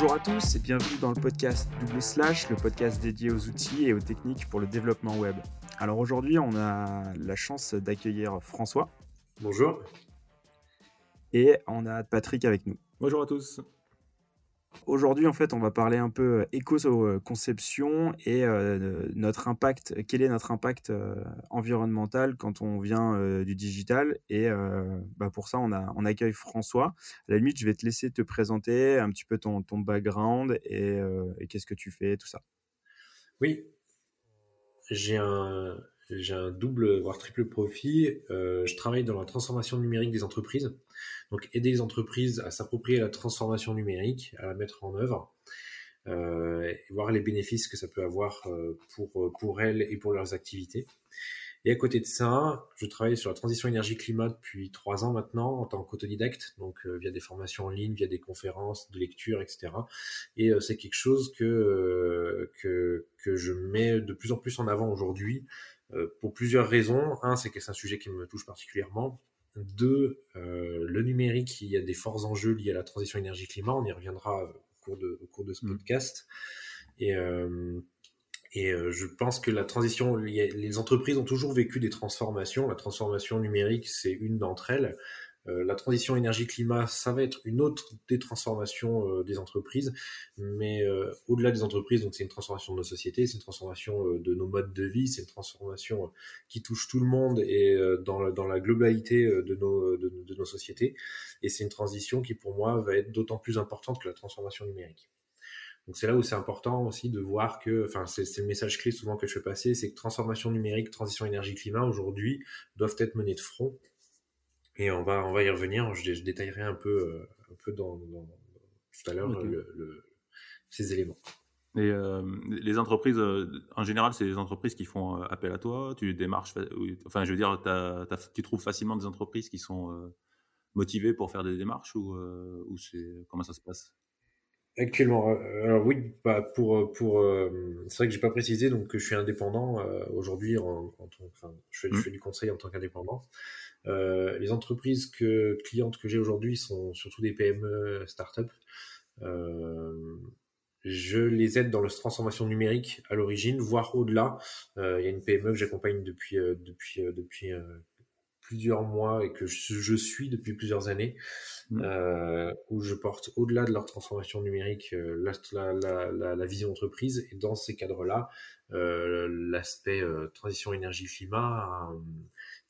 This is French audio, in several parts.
Bonjour à tous et bienvenue dans le podcast Double Slash, le podcast dédié aux outils et aux techniques pour le développement web. Alors aujourd'hui, on a la chance d'accueillir François. Bonjour. Et on a Patrick avec nous. Bonjour à tous. Aujourd'hui, en fait, on va parler un peu euh, éco-conception et euh, notre impact. Quel est notre impact euh, environnemental quand on vient du digital Et bah, pour ça, on, a, on accueille François. À la limite, je vais te laisser te présenter un petit peu ton, background et, et qu'est-ce que tu fais, tout ça. Oui, j'ai un, j'ai un double, voire triple profit. Euh, je travaille dans la transformation numérique des entreprises. Donc, aider les entreprises à s'approprier la transformation numérique, à la mettre en œuvre, euh, et voir les bénéfices que ça peut avoir euh, pour, pour elles et pour leurs activités. Et à côté de ça, je travaille sur la transition énergie-climat depuis trois ans maintenant en tant qu'autodidacte, donc via des formations en ligne, via des conférences, de lecture, etc. Et c'est quelque chose que, que, que je mets de plus en plus en avant aujourd'hui pour plusieurs raisons. Un, c'est que c'est un sujet qui me touche particulièrement. Deux, le numérique, il y a des forts enjeux liés à la transition énergie-climat. On y reviendra au cours de, au cours de ce mmh. podcast. Et, et euh, je pense que la transition, les entreprises ont toujours vécu des transformations. La transformation numérique, c'est une d'entre elles. Euh, la transition énergie-climat, ça va être une autre des transformations euh, des entreprises. Mais au-delà des entreprises, donc c'est une transformation de nos sociétés, c'est une transformation de nos modes de vie, c'est une transformation qui touche tout le monde et dans, dans, la globalité de nos, de, de nos sociétés. Et c'est une transition qui, pour moi, va être d'autant plus importante que la transformation numérique. Donc c'est là où c'est important aussi de voir que, enfin c'est le message clé souvent que je fais passer, c'est que transformation numérique, transition énergie-climat aujourd'hui doivent être menées de front. Et on va, on va y revenir. Je, détaillerai un peu, euh, un peu dans, tout à l'heure ces éléments. Et euh, les entreprises, euh, en général, c'est les entreprises qui font appel à toi. Tu démarches, enfin, je veux dire, tu trouves facilement des entreprises qui sont motivées pour faire des démarches ou, ou c'est comment ça se passe? Actuellement, alors oui, bah pour pour c'est vrai que j'ai pas précisé donc que je suis indépendant aujourd'hui en, enfin je fais, je mmh. fais, du conseil en tant qu'indépendant. Les entreprises que clientes que j'ai aujourd'hui sont surtout des PME start-up. je les aide dans leur transformation numérique à l'origine, voire au-delà. Il y a une PME que j'accompagne depuis depuis depuis plusieurs mois et que je, suis depuis plusieurs années, mmh. euh, où je porte au-delà de leur transformation numérique euh, la, la, la, vision entreprise. Et dans ces cadres-là, euh, l'aspect transition énergie-climat,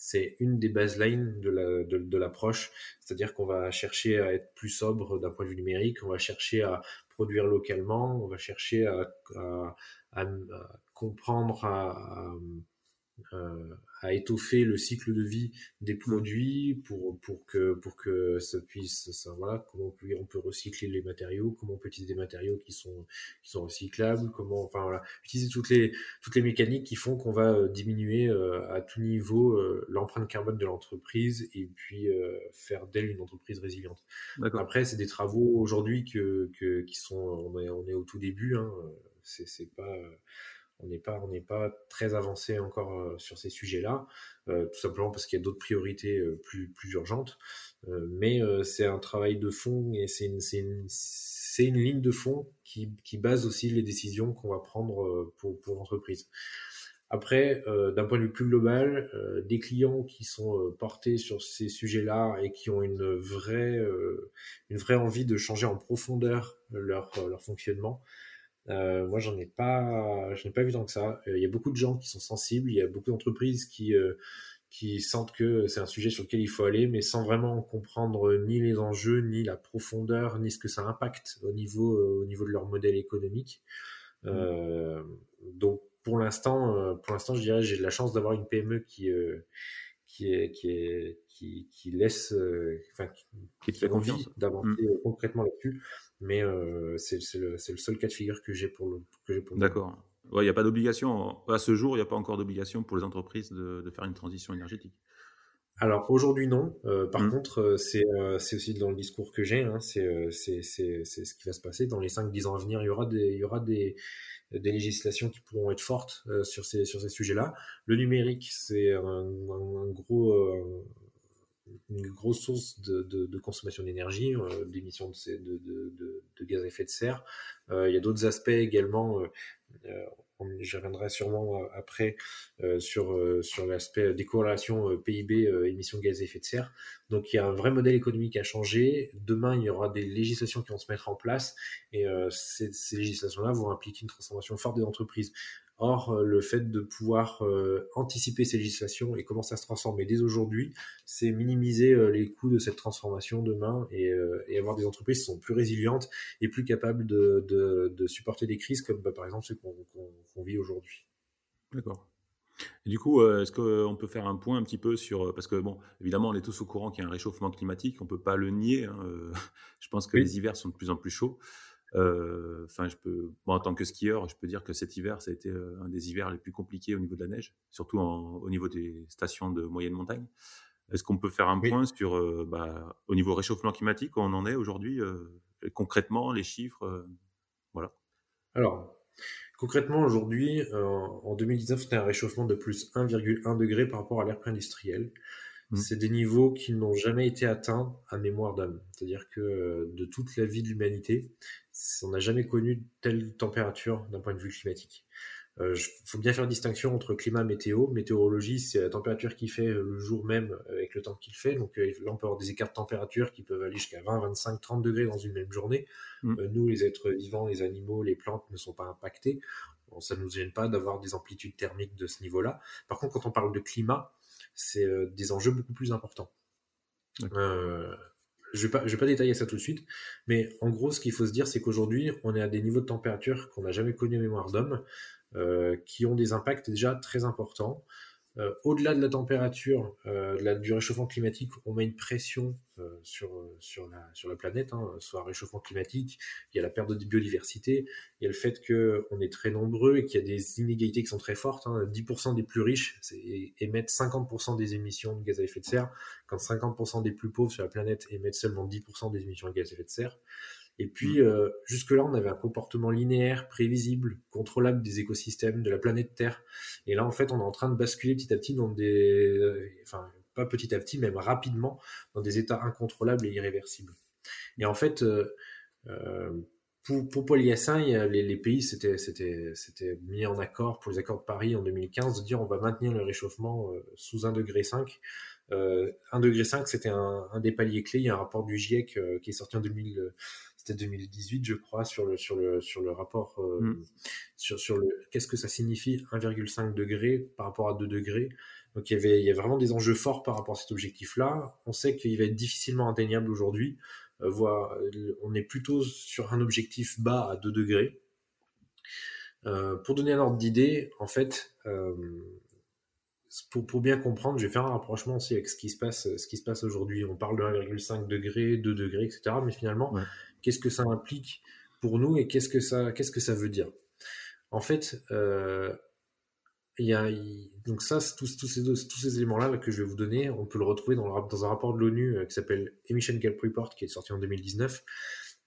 c'est une des baselines de l'approche. De, C'est-à-dire qu'on va chercher à être plus sobre d'un point de vue numérique, on va chercher à produire localement, on va chercher à, à, à, comprendre, à, à étoffer le cycle de vie des produits pour pour que pour que ça puisse ça, voilà comment on peut, on peut recycler les matériaux comment on peut utiliser des matériaux qui sont qui sont recyclables comment enfin voilà utiliser toutes les toutes les mécaniques qui font qu'on va euh, diminuer euh, à tout niveau l'empreinte carbone de l'entreprise et puis faire d'elle une entreprise résiliente. Après c'est des travaux aujourd'hui que, que qui sont on est on est au tout début hein, c'est c'est pas on n'est pas, on n'est pas très avancé encore euh, sur ces sujets-là, euh, tout simplement parce qu'il y a d'autres priorités euh, plus, plus urgentes. mais c'est un travail de fond et c'est une, une, une, ligne de fond qui, qui, base aussi les décisions qu'on va prendre pour, pour l'entreprise. Après, d'un point de vue plus global, des clients qui sont portés sur ces sujets-là et qui ont une vraie, une vraie envie de changer en profondeur leur, leur fonctionnement, euh, moi, j'en ai pas, je n'ai pas vu tant que ça. Euh, il y a beaucoup de gens qui sont sensibles. Il y a beaucoup d'entreprises qui euh, qui sentent que c'est un sujet sur lequel il faut aller, mais sans vraiment comprendre ni les enjeux, ni la profondeur, ni ce que ça impacte au niveau au niveau de leur modèle économique. Mmh. donc, pour l'instant, pour l'instant, je dirais, j'ai de la chance d'avoir une PME qui qui est qui est qui, qui laisse, enfin, qui, fait confiance d'avancer mmh. concrètement là-dessus mais euh, c'est le, le, seul cas de figure que j'ai pour le que j'ai pour D'accord. Il n'y a pas d'obligation, à ce jour, il n'y a pas encore d'obligation pour les entreprises de, de, faire une transition énergétique. Alors aujourd'hui non. Euh, par mmh. contre, euh, c'est euh, aussi dans le discours que j'ai, hein, c'est ce qui va se passer dans les 5-10 ans à venir. Il y aura des il y aura des, des législations qui pourront être fortes sur ces sur ces sujets-là. Le numérique, c'est un, un, gros une grosse source de, consommation d'énergie, d'émissions de, gaz à effet de serre. il y a d'autres aspects également je reviendrai sûrement après sur, l'aspect décorrélation PIB, émissions de gaz à effet de serre. Donc il y a un vrai modèle économique à changer. Demain, il y aura des législations qui vont se mettre en place et ces législations-là vont impliquer une transformation forte des entreprises. Or, euh, le fait de pouvoir euh, anticiper ces législations et commencer à se transformer dès aujourd'hui, c'est minimiser euh, les coûts de cette transformation demain et, avoir des entreprises qui sont plus résilientes et plus capables de, supporter des crises comme bah, par exemple ceux qu'on vit aujourd'hui. D'accord. du coup, est-ce qu'on peut faire un point un petit peu sur... Parce que, bon, évidemment, on est tous au courant qu'il y a un réchauffement climatique, on ne peut pas le nier. Hein, je pense que les hivers sont de plus en plus chauds. Euh, enfin, je peux, en tant que skieur, je peux dire que cet hiver, ça a été euh, un des hivers les plus compliqués au niveau de la neige, surtout au niveau des stations de moyenne montagne. Est-ce qu'on peut faire un point sur, euh, bah, au niveau réchauffement climatique, où on en est aujourd'hui, concrètement, les chiffres, voilà. Alors, concrètement, aujourd'hui, en 2019, c'était un réchauffement de plus 1,1 degré par rapport à l'ère pré-industrielle. Mmh. C'est des niveaux qui n'ont jamais été atteints à mémoire d'homme. C'est-à-dire que de toute la vie de l'humanité, on n'a jamais connu telle température d'un point de vue climatique. Il euh, faut bien faire distinction entre climat météo. Météorologie, c'est la température qui fait le jour même avec le temps qu'il fait. Donc euh, là, on peut avoir des écarts de température qui peuvent aller jusqu'à 20, 25, 30 degrés dans une même journée. Mm. Euh, nous, les êtres vivants, les animaux, les plantes ne sont pas impactés. ça ne nous gêne pas d'avoir des amplitudes thermiques de ce niveau-là. Par contre, quand on parle de climat, c'est des enjeux beaucoup plus importants. Je ne vais, pas détailler ça tout de suite, mais en gros, ce qu'il faut se dire, c'est qu'aujourd'hui, on est à des niveaux de température qu'on n'a jamais connus en mémoire d'homme, euh, qui ont des impacts déjà très importants. Euh, au-delà de la température, euh, du réchauffement climatique, on met une pression euh, sur, sur, la, sur la planète, hein, soit réchauffement climatique, il y a la perte de biodiversité, il y a le fait qu'on est très nombreux et qu'il y a des inégalités qui sont très fortes. 10% hein. des plus riches émettent 50% des émissions de gaz à effet de serre, quand 50% des plus pauvres sur la planète émettent seulement 10% des émissions de gaz à effet de serre. Et puis, mm. euh, jusque-là, on avait un comportement linéaire, prévisible, contrôlable des écosystèmes, de la planète Terre. Et là, en fait, on est en train de basculer petit à petit dans des... Euh, enfin, pas petit à petit, même rapidement, dans des états incontrôlables et irréversibles. Et en fait, euh, pour, pour Paul Yassin, les, les pays s'étaient mis en accord pour les accords de Paris en 2015 de dire on va maintenir le réchauffement sous 1,5 degré. 1,5 degré, c'était un, un, des paliers clés. Il y a un rapport du GIEC qui est sorti en 2000 c'était 2018, je crois, sur le, sur le, sur le rapport, euh, mm. sur, sur le, qu'est-ce que ça signifie 1,5 degré par rapport à 2 degrés. Donc il y avait, il y a vraiment des enjeux forts par rapport à cet objectif-là. On sait qu'il va être difficilement atteignable aujourd'hui. Euh, on est plutôt sur un objectif bas à 2 degrés. Euh, pour donner un ordre d'idée, en fait, pour, pour, bien comprendre, je vais faire un rapprochement aussi avec ce qui se passe, ce qui se passe aujourd'hui. On parle de 1,5 degré, 2 degrés, etc. Mais finalement, qu'est-ce que ça implique pour nous et qu'est-ce que ça, veut dire En fait, euh, y a, donc ça, tous, ces, éléments-là que je vais vous donner, on peut le retrouver dans un rapport de l'ONU euh, qui s'appelle Emission Gap Report, qui est sorti en 2019.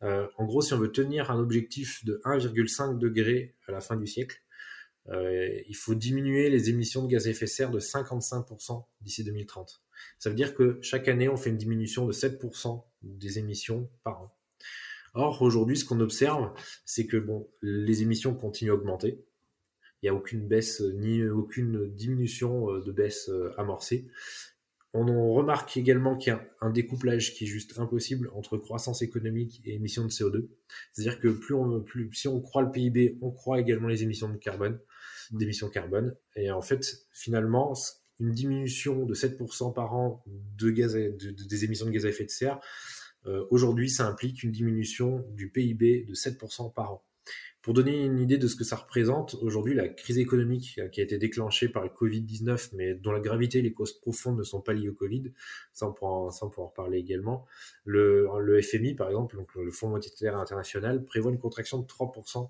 Euh, en gros, si on veut tenir un objectif de 1,5 degré à la fin du siècle, il faut diminuer les émissions de gaz à effet de serre de 55% d'ici 2030. Ça veut dire que chaque année, on fait une diminution de 7% des émissions par an. Or, aujourd'hui, ce qu'on observe, c'est que bon, les émissions continuent à augmenter. Il n'y a aucune baisse ni aucune diminution euh, de baisse euh, amorcée. On remarque également qu'il y a un découplage qui est juste impossible entre croissance économique et émissions de CO2. C'est-à-dire que plus on, plus, si on croit le PIB, on croit également les émissions de carbone, d'émissions carbone. Et en fait, finalement, une diminution de 7% par an de gaz des émissions de gaz à effet de serre, euh, aujourd'hui, ça implique une diminution du PIB de 7% par an. Pour donner une idée de ce que ça représente, aujourd'hui, la crise économique qui a été déclenchée par le Covid-19, mais dont la gravité et les causes profondes ne sont pas liées au Covid, ça on pourra, ça on en reparler également. Le, FMI, par exemple, donc le Fonds monétaire international, prévoit une contraction de 3%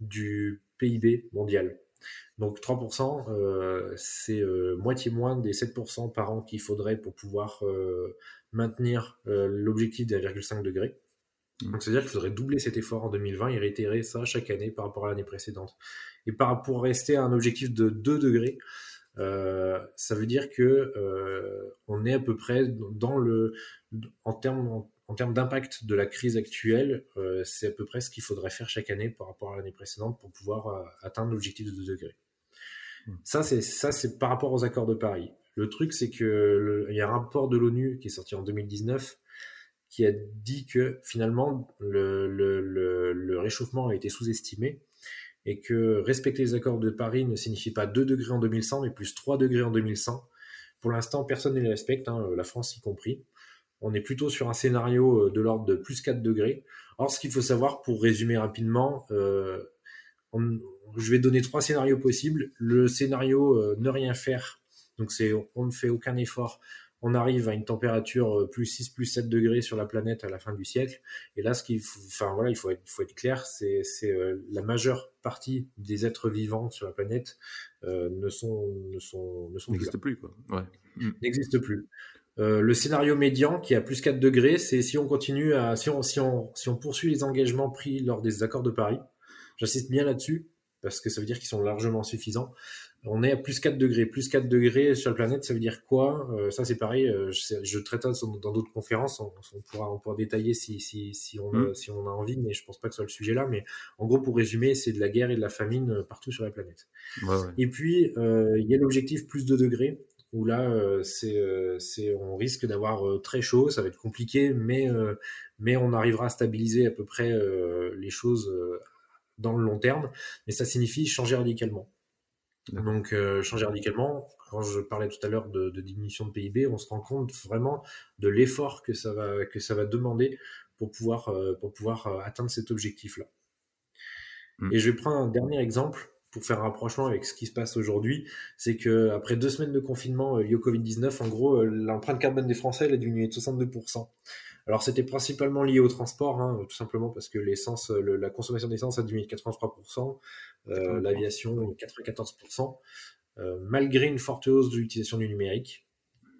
du PIB mondial. Donc 3%, euh, c'est euh, moitié moins des 7% par an qu'il faudrait pour pouvoir maintenir euh, l'objectif des 1,5 degrés. Mmh. Donc c'est-à-dire qu'il faudrait doubler cet effort en 2020 et réitérer ça chaque année par rapport à l'année précédente. Et par, pour rester à un objectif de 2 degrés, ça veut dire que on est à peu près dans le en termes en termes d'impact de la crise actuelle, euh, c'est à peu près ce qu'il faudrait faire chaque année par rapport à l'année précédente pour pouvoir euh, atteindre l'objectif de 2 degrés. Hmm. Ça, c'est ça, c'est par rapport aux accords de Paris. Le truc, c'est que il y a un rapport de l'ONU qui est sorti en 2019 qui a dit que finalement le, réchauffement a été sous-estimé et que respecter les accords de Paris ne signifie pas 2 degrés en 2100 mais plus 3 degrés en 2100. Pour l'instant, personne ne les respecte, hein, la France y compris on est plutôt sur un scénario euh, de l'ordre de plus 4 degrés. Or, ce qu'il faut savoir, pour résumer rapidement, euh, je vais donner trois scénarios possibles. Le scénario euh, ne rien faire, donc c'est on ne fait aucun effort, on arrive à une température plus 6, plus 7 degrés sur la planète à la fin du siècle. Et là, ce qu'il faut, enfin voilà, il faut être, faut être clair, c'est, la majeure partie des êtres vivants sur la planète ne sont ne sont ne sont n'existent plus quoi. Ouais. N'existent plus. Euh, le scénario médian qui a plus 4 degrés, c'est si on continue à, si on, si on, si on poursuit les engagements pris lors des accords de Paris. J'insiste bien là-dessus parce que ça veut dire qu'ils sont largement suffisants. On est à plus 4 degrés. Plus 4 degrés sur la planète, ça veut dire quoi? Euh, Ça, c'est pareil. Euh, je, je, traite ça dans d'autres conférences. On, pourra, on pourra détailler si, si, si, on, a, si on a envie, mais je pense pas que ce soit le sujet là. Mais en gros, pour résumer, c'est de la guerre et de la famine partout sur la planète. Et puis, il y a l'objectif plus 2 degrés où là, euh, euh, c'est, on risque d'avoir euh, très chaud, ça va être compliqué, mais, mais on arrivera à stabiliser à peu près les choses dans le long terme. Mais ça signifie changer radicalement. Donc, changer radicalement, quand je parlais tout à l'heure de, diminution de PIB, on se rend compte vraiment de l'effort que ça va, que ça va demander pour pouvoir, pour pouvoir atteindre cet objectif-là. Mmh. Et je vais prendre un dernier exemple pour faire un rapprochement avec ce qui se passe aujourd'hui, c'est que après deux semaines de confinement euh, lié au Covid-19, en gros, euh, l'empreinte carbone des Français elle a diminué de 62%. Alors c'était principalement lié au transport, hein, tout simplement parce que l'essence, la consommation d'essence a diminué de 83%, euh, l'aviation 94%, malgré une forte hausse de l'utilisation du numérique,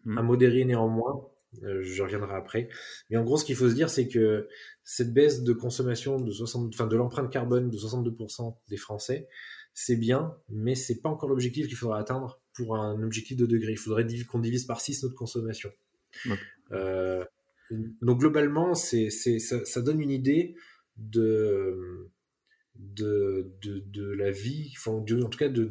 mmh. un modéré néanmoins. je reviendrai après. Mais en gros, ce qu'il faut se dire, c'est que cette baisse de consommation de 60, enfin de l'empreinte carbone de 62% des Français, c'est bien, mais c'est pas encore l'objectif qu'il faudra atteindre pour un objectif de degré. Il faudrait qu'on divise par 6 notre consommation. Euh, donc globalement, ça, donne une idée de, la vie, en tout cas de,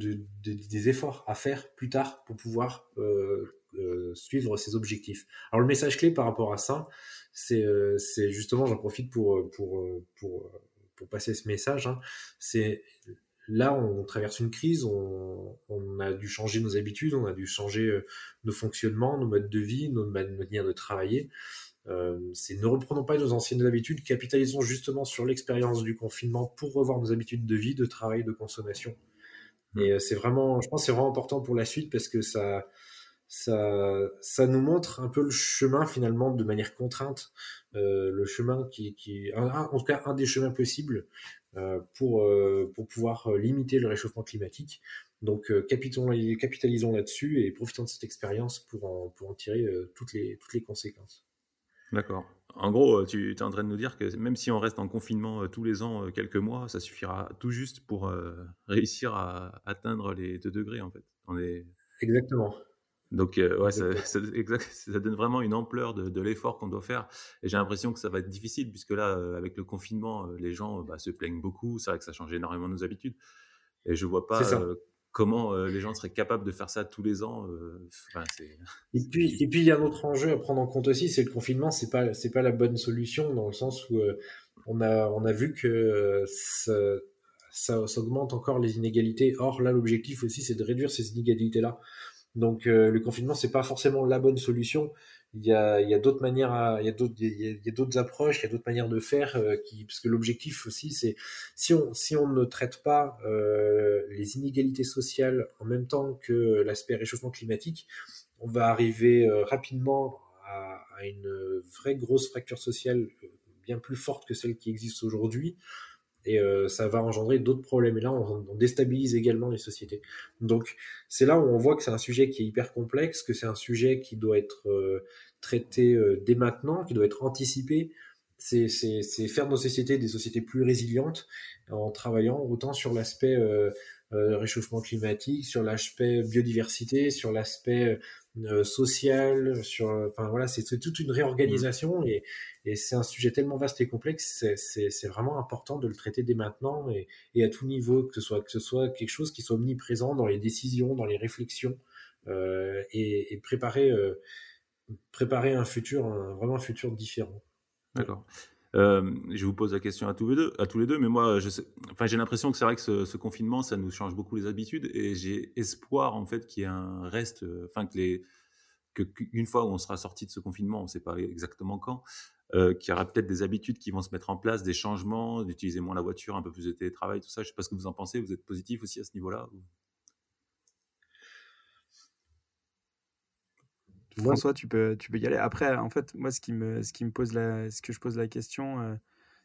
des efforts à faire plus tard pour pouvoir euh, euh, suivre ces objectifs. Alors le message clé par rapport à ça, c'est, c'est justement, j'en profite pour passer ce message, hein, c'est Là, on traverse une crise, on, a dû changer nos habitudes, on a dû changer euh, nos fonctionnements, nos modes de vie, nos manières de travailler. Euh, c'est ne reprenons pas nos anciennes habitudes, capitalisons justement sur l'expérience du confinement pour revoir nos habitudes de vie, de travail, de consommation. Mmh. Et euh, c'est vraiment, je pense, c'est vraiment important pour la suite parce que ça, ça, ça nous montre un peu le chemin finalement de manière contrainte, le chemin qui, qui en tout cas un des chemins possibles euh, pour, euh, pour pouvoir euh, limiter le réchauffement climatique. Donc capitalisons là-dessus et profitons de cette expérience pour en, pour en tirer toutes, les, toutes les conséquences. D'accord. En gros, tu es en train de nous dire que même si on reste en confinement tous les ans, quelques mois, ça suffira tout juste pour réussir à atteindre les 2 degrés, en fait. On est... Exactement. Donc, euh, ouais, ça, ça, ça, donne vraiment une ampleur de, de l'effort qu'on doit faire. Et j'ai l'impression que ça va être difficile, puisque là, euh, avec le confinement, euh, les gens bah, se plaignent beaucoup. C'est vrai que ça change énormément nos habitudes. Et je vois pas comment les gens seraient capables de faire ça tous les ans. Enfin, et puis, et puis, il y a un autre enjeu à prendre en compte aussi, c'est le confinement. C'est pas, c'est pas la bonne solution dans le sens où on a, on a vu que ça, ça, ça augmente encore les inégalités. Or, là, l'objectif aussi, c'est de réduire ces inégalités-là. Donc euh, le confinement c'est pas forcément la bonne solution. Il y a, il y a d'autres manières, il y a d'autres, il y a, d'autres approches, il y a d'autres manières de faire. Euh, qui, parce que l'objectif aussi c'est si on si on ne traite pas euh, les inégalités sociales en même temps que l'aspect réchauffement climatique, on va arriver euh, rapidement à, à, une vraie grosse fracture sociale bien plus forte que celle qui existe aujourd'hui et euh, ça va engendrer d'autres problèmes. Et là, on, déstabilise également les sociétés. Donc, c'est là où on voit que c'est un sujet qui est hyper complexe, que c'est un sujet qui doit être euh, traité euh, dès maintenant, qui doit être anticipé. C'est faire nos sociétés des sociétés plus résilientes en travaillant autant sur l'aspect réchauffement climatique, sur l'aspect biodiversité, sur l'aspect social, sur, enfin voilà, c'est toute une réorganisation et, et c'est un sujet tellement vaste et complexe, c'est vraiment important de le traiter dès maintenant et, et, à tout niveau, que ce soit que ce soit quelque chose qui soit omniprésent dans les décisions, dans les réflexions euh, et, et, préparer euh, préparer un futur, vraiment un futur différent. D'accord. Euh, je vous pose la question à tous les deux, à tous les deux mais moi, j'ai l'impression que c'est vrai que ce, confinement, ça nous change beaucoup les habitudes, et j'ai espoir en fait qu'il y ait un reste, enfin que les, qu'une fois où on sera sorti de ce confinement, on ne sait pas exactement quand, euh, qu'il y aura peut-être des habitudes qui vont se mettre en place, des changements, d'utiliser moins la voiture, un peu plus de télétravail, tout ça. Je ne sais pas ce que vous en pensez. Vous êtes positif aussi à ce niveau-là François, tu peux, tu peux y aller. Après, en fait, moi, ce qui me, pose la, que je pose la question, euh,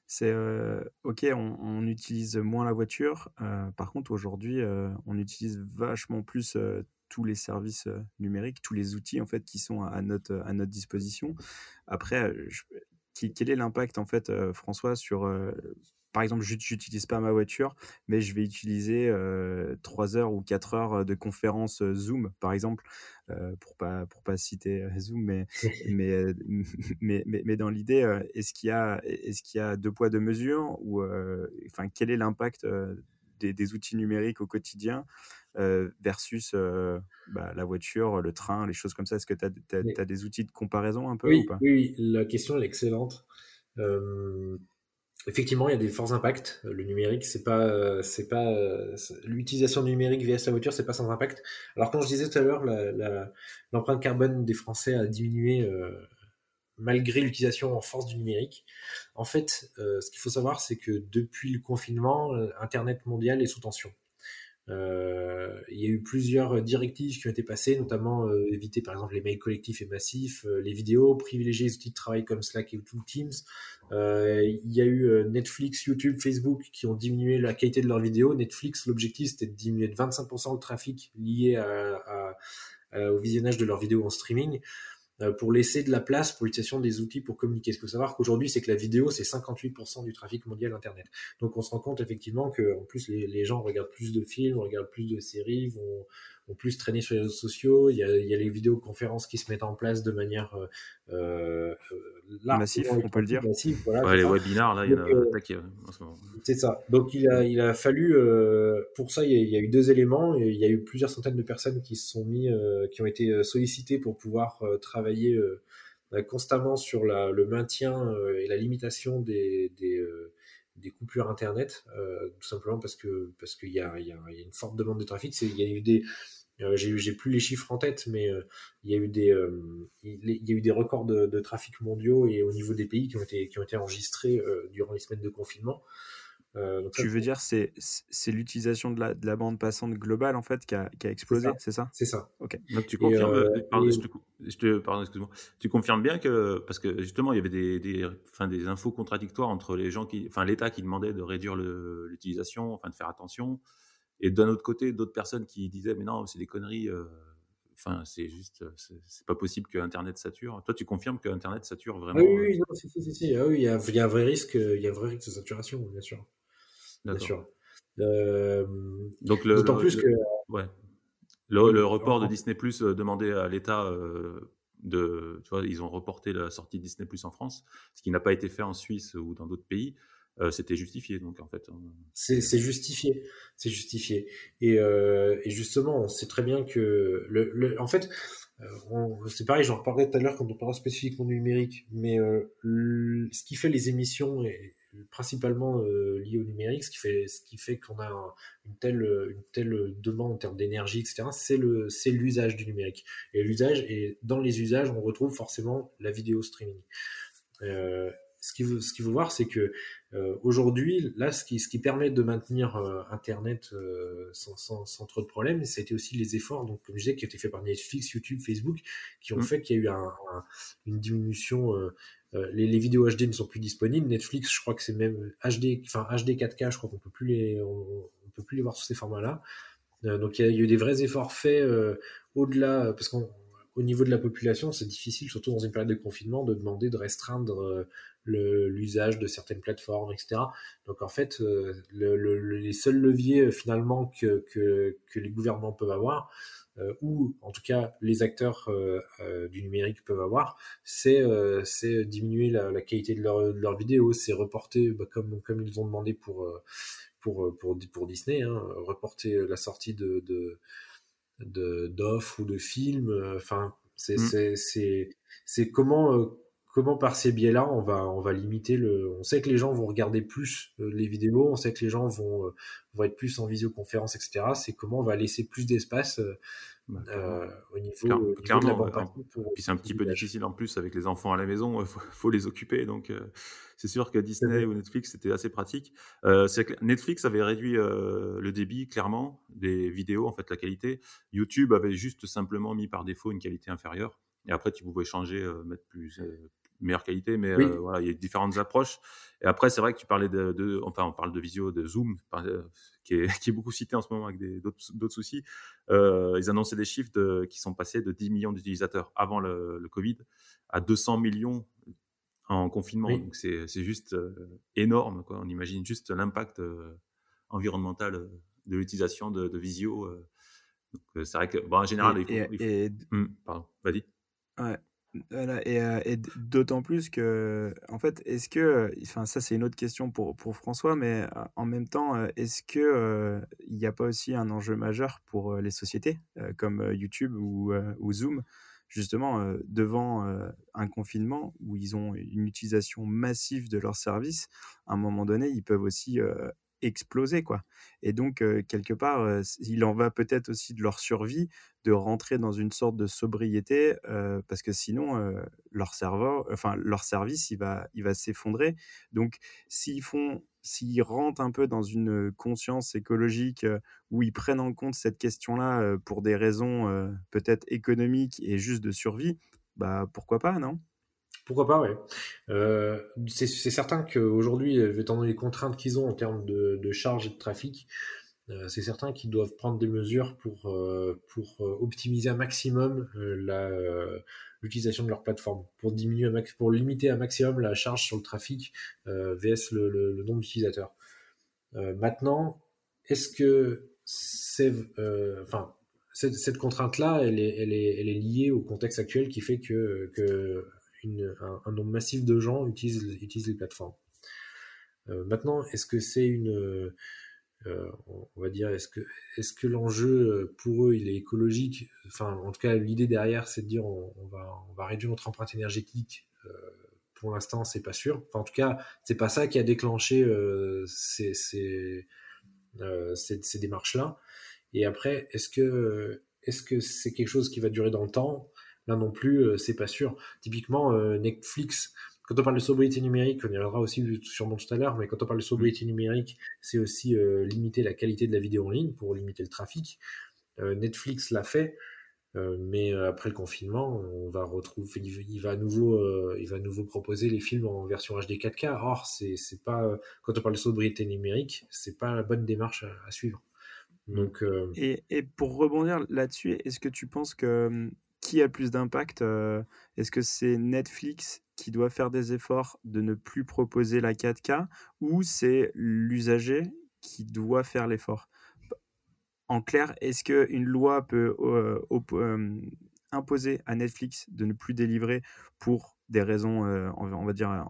c'est euh, ok, on, utilise moins la voiture. Euh, par contre, aujourd'hui, on utilise vachement plus tous les services numériques, tous les outils en fait qui sont à notre, à notre disposition. Après, quel est l'impact en fait, François, sur par exemple, je n'utilise pas ma voiture, mais je vais utiliser euh, 3 heures ou 4 heures de conférence Zoom, par exemple, euh, pour pas pour pas citer Zoom, mais mais, mais, mais, dans l'idée, est-ce qu'il y a est-ce qu'il y a deux poids deux mesures ou enfin quel est l'impact des, des, outils numériques au quotidien versus bah, la voiture, le train, les choses comme ça? Est-ce que tu as, as, des outils de comparaison un peu oui, ou pas? oui, la question est excellente effectivement, il y a des forts impacts. Le numérique, c'est pas, c'est pas l'utilisation du numérique via la voiture, c'est pas sans impact. Alors quand je disais tout à l'heure, l'empreinte carbone des Français a diminué euh, malgré l'utilisation en force du numérique. En fait, euh, ce qu'il faut savoir, c'est que depuis le confinement, euh, Internet mondial est sous tension. Euh, il y a eu plusieurs directives qui ont été passées, notamment euh, éviter par exemple les mails collectifs et massifs, euh, les vidéos, privilégier les outils de travail comme Slack et Teams. il y a eu Netflix, YouTube, Facebook qui ont diminué la qualité de leurs vidéos. Netflix, l'objectif c'était de diminuer de 25% le trafic lié au visionnage de leurs vidéos en streaming. Euh, pour laisser de la place pour l'utilisation des outils pour communiquer. Ce qu'il faut savoir qu'aujourd'hui, c'est que la vidéo, c'est 58% du trafic mondial Internet. Donc on se rend compte effectivement que en plus les, les, gens regardent plus de films, regardent plus de séries, vont, vont plus traîner sur les réseaux sociaux. Il y a, il y a les vidéoconférences qui se mettent en place de manière euh, euh massive, on peut le dire. Massif, voilà, ouais, les webinars, là, il y en a euh, attaqué en ce moment. C'est ça. Donc il a, il a fallu, euh, pour ça, il y, a, il y, a, eu deux éléments. Il y a eu plusieurs centaines de personnes qui se sont mis, euh, qui ont été sollicitées pour pouvoir travailler constamment sur la, le maintien et la limitation des, des des coupures internet, euh, tout simplement parce que parce qu'il y a, y, a, une forte demande de trafic. Il y a eu des euh, j'ai plus les chiffres en tête, mais euh, il y a eu des euh, y a eu des records de, de, trafic mondiaux et au niveau des pays qui ont été qui ont été enregistrés durant les semaines de confinement. Euh, tu veux dire c'est c'est l'utilisation de la, de la bande passante globale en fait qui a, qui a explosé, c'est ça C'est ça? Ok. Donc tu confirmes. Euh, pardon, et... pardon excuse-moi. Tu confirmes bien que parce que justement il y avait des des, enfin, des infos contradictoires entre les gens qui, enfin l'État qui demandait de réduire l'utilisation, enfin de faire attention, et d'un autre côté d'autres personnes qui disaient mais non c'est des conneries. Euh, enfin, c'est juste, c'est pas possible que Internet sature. Toi, tu confirmes que Internet sature vraiment Oui, oui, non, si, si, si. Ah, oui, il y, a, il y a un vrai risque, il y a un vrai risque de saturation, bien sûr bien sûr. Euh, Donc le, d'autant plus que ouais. le, le report de Disney Plus euh, demandé à l'État euh, de, tu vois, ils ont reporté la sortie de Disney Plus en France, ce qui n'a pas été fait en Suisse ou dans d'autres pays. Euh, c'était justifié donc en fait. Hein. C'est, c'est justifié, c'est justifié. Et, euh, et, justement, on sait très bien que le, le en fait, on, c'est pareil, j'en reparlerai tout à l'heure quand on parlera spécifiquement du numérique, mais ce qui fait les émissions et, principalement euh, lié au numérique, ce qui fait, ce qui fait qu'on a une, telle, une telle demande en termes d'énergie, etc., c'est, le, c'est l'usage du numérique. Et l'usage, et dans les usages, on retrouve forcément la vidéo streaming. Euh, ce qu'il faut, ce qu'il faut voir, c'est que euh, aujourd'hui, là, ce qui, ce qui permet de maintenir euh, Internet euh, sans, sans, sans, trop de problèmes, ça a été aussi les efforts, donc comme je disais, qui ont été faits par Netflix, YouTube, Facebook, qui ont mmh. fait qu'il y a eu un, un, une diminution les, les, vidéos HD ne sont plus disponibles. Netflix, je crois que c'est même HD, enfin HD 4K, je crois qu'on peut plus les, on, on, peut plus les voir sous ces formats-là. Donc il y, y, a eu des vrais efforts faits au-delà, parce qu'on au niveau de la population, c'est difficile, surtout dans une période de confinement, de demander de restreindre l'usage de certaines plateformes, etc. Donc en fait, les seuls leviers finalement que, que, que, les gouvernements peuvent avoir, euh, ou en tout cas les acteurs euh, euh, du numérique peuvent avoir, c'est diminuer la, qualité de leurs leur vidéos, c'est reporter, bah, comme, comme ils ont demandé pour, pour, pour, pour Disney, hein, reporter la sortie de, de d'offres ou de films. Enfin, c'est mmh. c'est c'est comment comment par ces biais-là on va on va limiter le. On sait que les gens vont regarder plus les vidéos, on sait que les gens vont vont être plus en visioconférence, etc. C'est comment on va laisser plus d'espace bah, euh, au niveau, clairement, Puis c'est un petit peu difficile en plus avec les enfants à la maison, il faut, les occuper. Donc euh, c'est sûr que Disney ou Netflix c'était assez pratique. Euh, Netflix avait réduit le débit clairement des vidéos, en fait la qualité. YouTube avait juste simplement mis par défaut une qualité inférieure. Et après tu pouvais changer, mettre plus meilleure qualité, mais voilà, il y a différentes approches. Et après, c'est vrai que tu parlais de, enfin, on parle de visio, de Zoom, qui est, qui est beaucoup cité en ce moment avec d'autres soucis. Euh, ils annonçaient des chiffres de, qui sont passés de 10 millions d'utilisateurs avant le, le, Covid à 200 millions en confinement. Donc c'est juste euh, énorme. Quoi. On imagine juste l'impact euh, environnemental de l'utilisation de, de, visio. c'est vrai que, bon, en général, il faut. Et, hum, pardon, vas-y. Ouais. Voilà, et, et d'autant plus que, en fait, est-ce que, enfin, ça c'est une autre question pour, pour François, mais en même temps, est-ce que il n'y a pas aussi un enjeu majeur pour les sociétés comme YouTube ou, ou Zoom, justement, devant un confinement où ils ont une utilisation massive de leurs services, à un moment donné, ils peuvent aussi exploser quoi. Et donc quelque part, il en va peut-être aussi de leur survie de rentrer dans une sorte de sobriété parce que sinon leur cerveau, enfin leur service, il va, il va s'effondrer. Donc s'ils font, s'ils rentrent un peu dans une conscience écologique où ils prennent en compte cette question-là pour des raisons peut-être économiques et juste de survie, bah pourquoi pas, non? Pourquoi pas, ouais. Euh, c'est certain qu'aujourd'hui, étant donné les contraintes qu'ils ont en termes de, charge et de trafic, euh, c'est certain qu'ils doivent prendre des mesures pour, euh, pour optimiser un maximum l'utilisation de leur plateforme, pour, diminuer pour limiter un maximum la charge sur le trafic vs le, nombre d'utilisateurs. maintenant, est-ce que cette, contrainte-là, elle est, liée au contexte actuel qui fait que un, nombre massif de gens utilisent, utilisent les plateformes. Euh, maintenant, est-ce que c'est une, euh, on va dire, est-ce que, est-ce que l'enjeu euh, pour eux il est écologique? Enfin, en tout cas, l'idée derrière, c'est de dire on, va, on va réduire notre empreinte énergétique. pour l'instant, c'est pas sûr. En tout cas, c'est pas ça qui a déclenché ces, ces, ces démarches-là. Et après, est-ce que est-ce que c'est quelque chose qui va durer dans le temps? Là non plus, euh, c'est pas sûr. Typiquement, euh, Netflix, quand on parle de sobriété numérique, on y reviendra aussi sûrement tout à l'heure, mais quand on parle de sobriété numérique, c'est aussi euh, limiter la qualité de la vidéo en ligne pour limiter le trafic. Netflix l'a fait, mais après le confinement, on va retrouver, il, va à nouveau, il va à nouveau proposer les films en version HD 4K. Or, c'est, pas, quand on parle de sobriété numérique, c'est pas la bonne démarche à, suivre. Donc, et, et, pour rebondir là-dessus, est-ce que tu penses que hum, qui a plus d'impact euh, Est-ce que c'est Netflix qui doit faire des efforts de ne plus proposer la 4K ou c'est l'usager qui doit faire l'effort? En clair, est-ce qu'une loi peut euh, euh, imposer à Netflix de ne plus délivrer pour des raisons,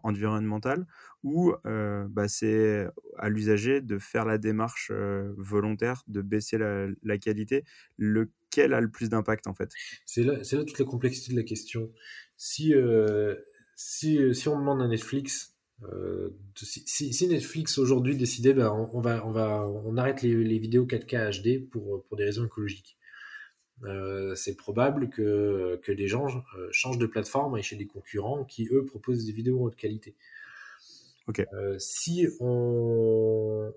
environnementales, ou bah, c'est à l'usager de faire la démarche volontaire de baisser la, qualité. Le, quel a le plus d'impact en fait? C'est là, là, toute la complexité de la question. Si, si, on demande à Netflix, si, Netflix aujourd'hui décidait, ben, on, va, on, arrête les, vidéos 4K HD pour, des raisons écologiques. c'est probable que, que des gens changent de plateforme et chez des concurrents qui, eux, proposent des vidéos en haute qualité. Euh, si on,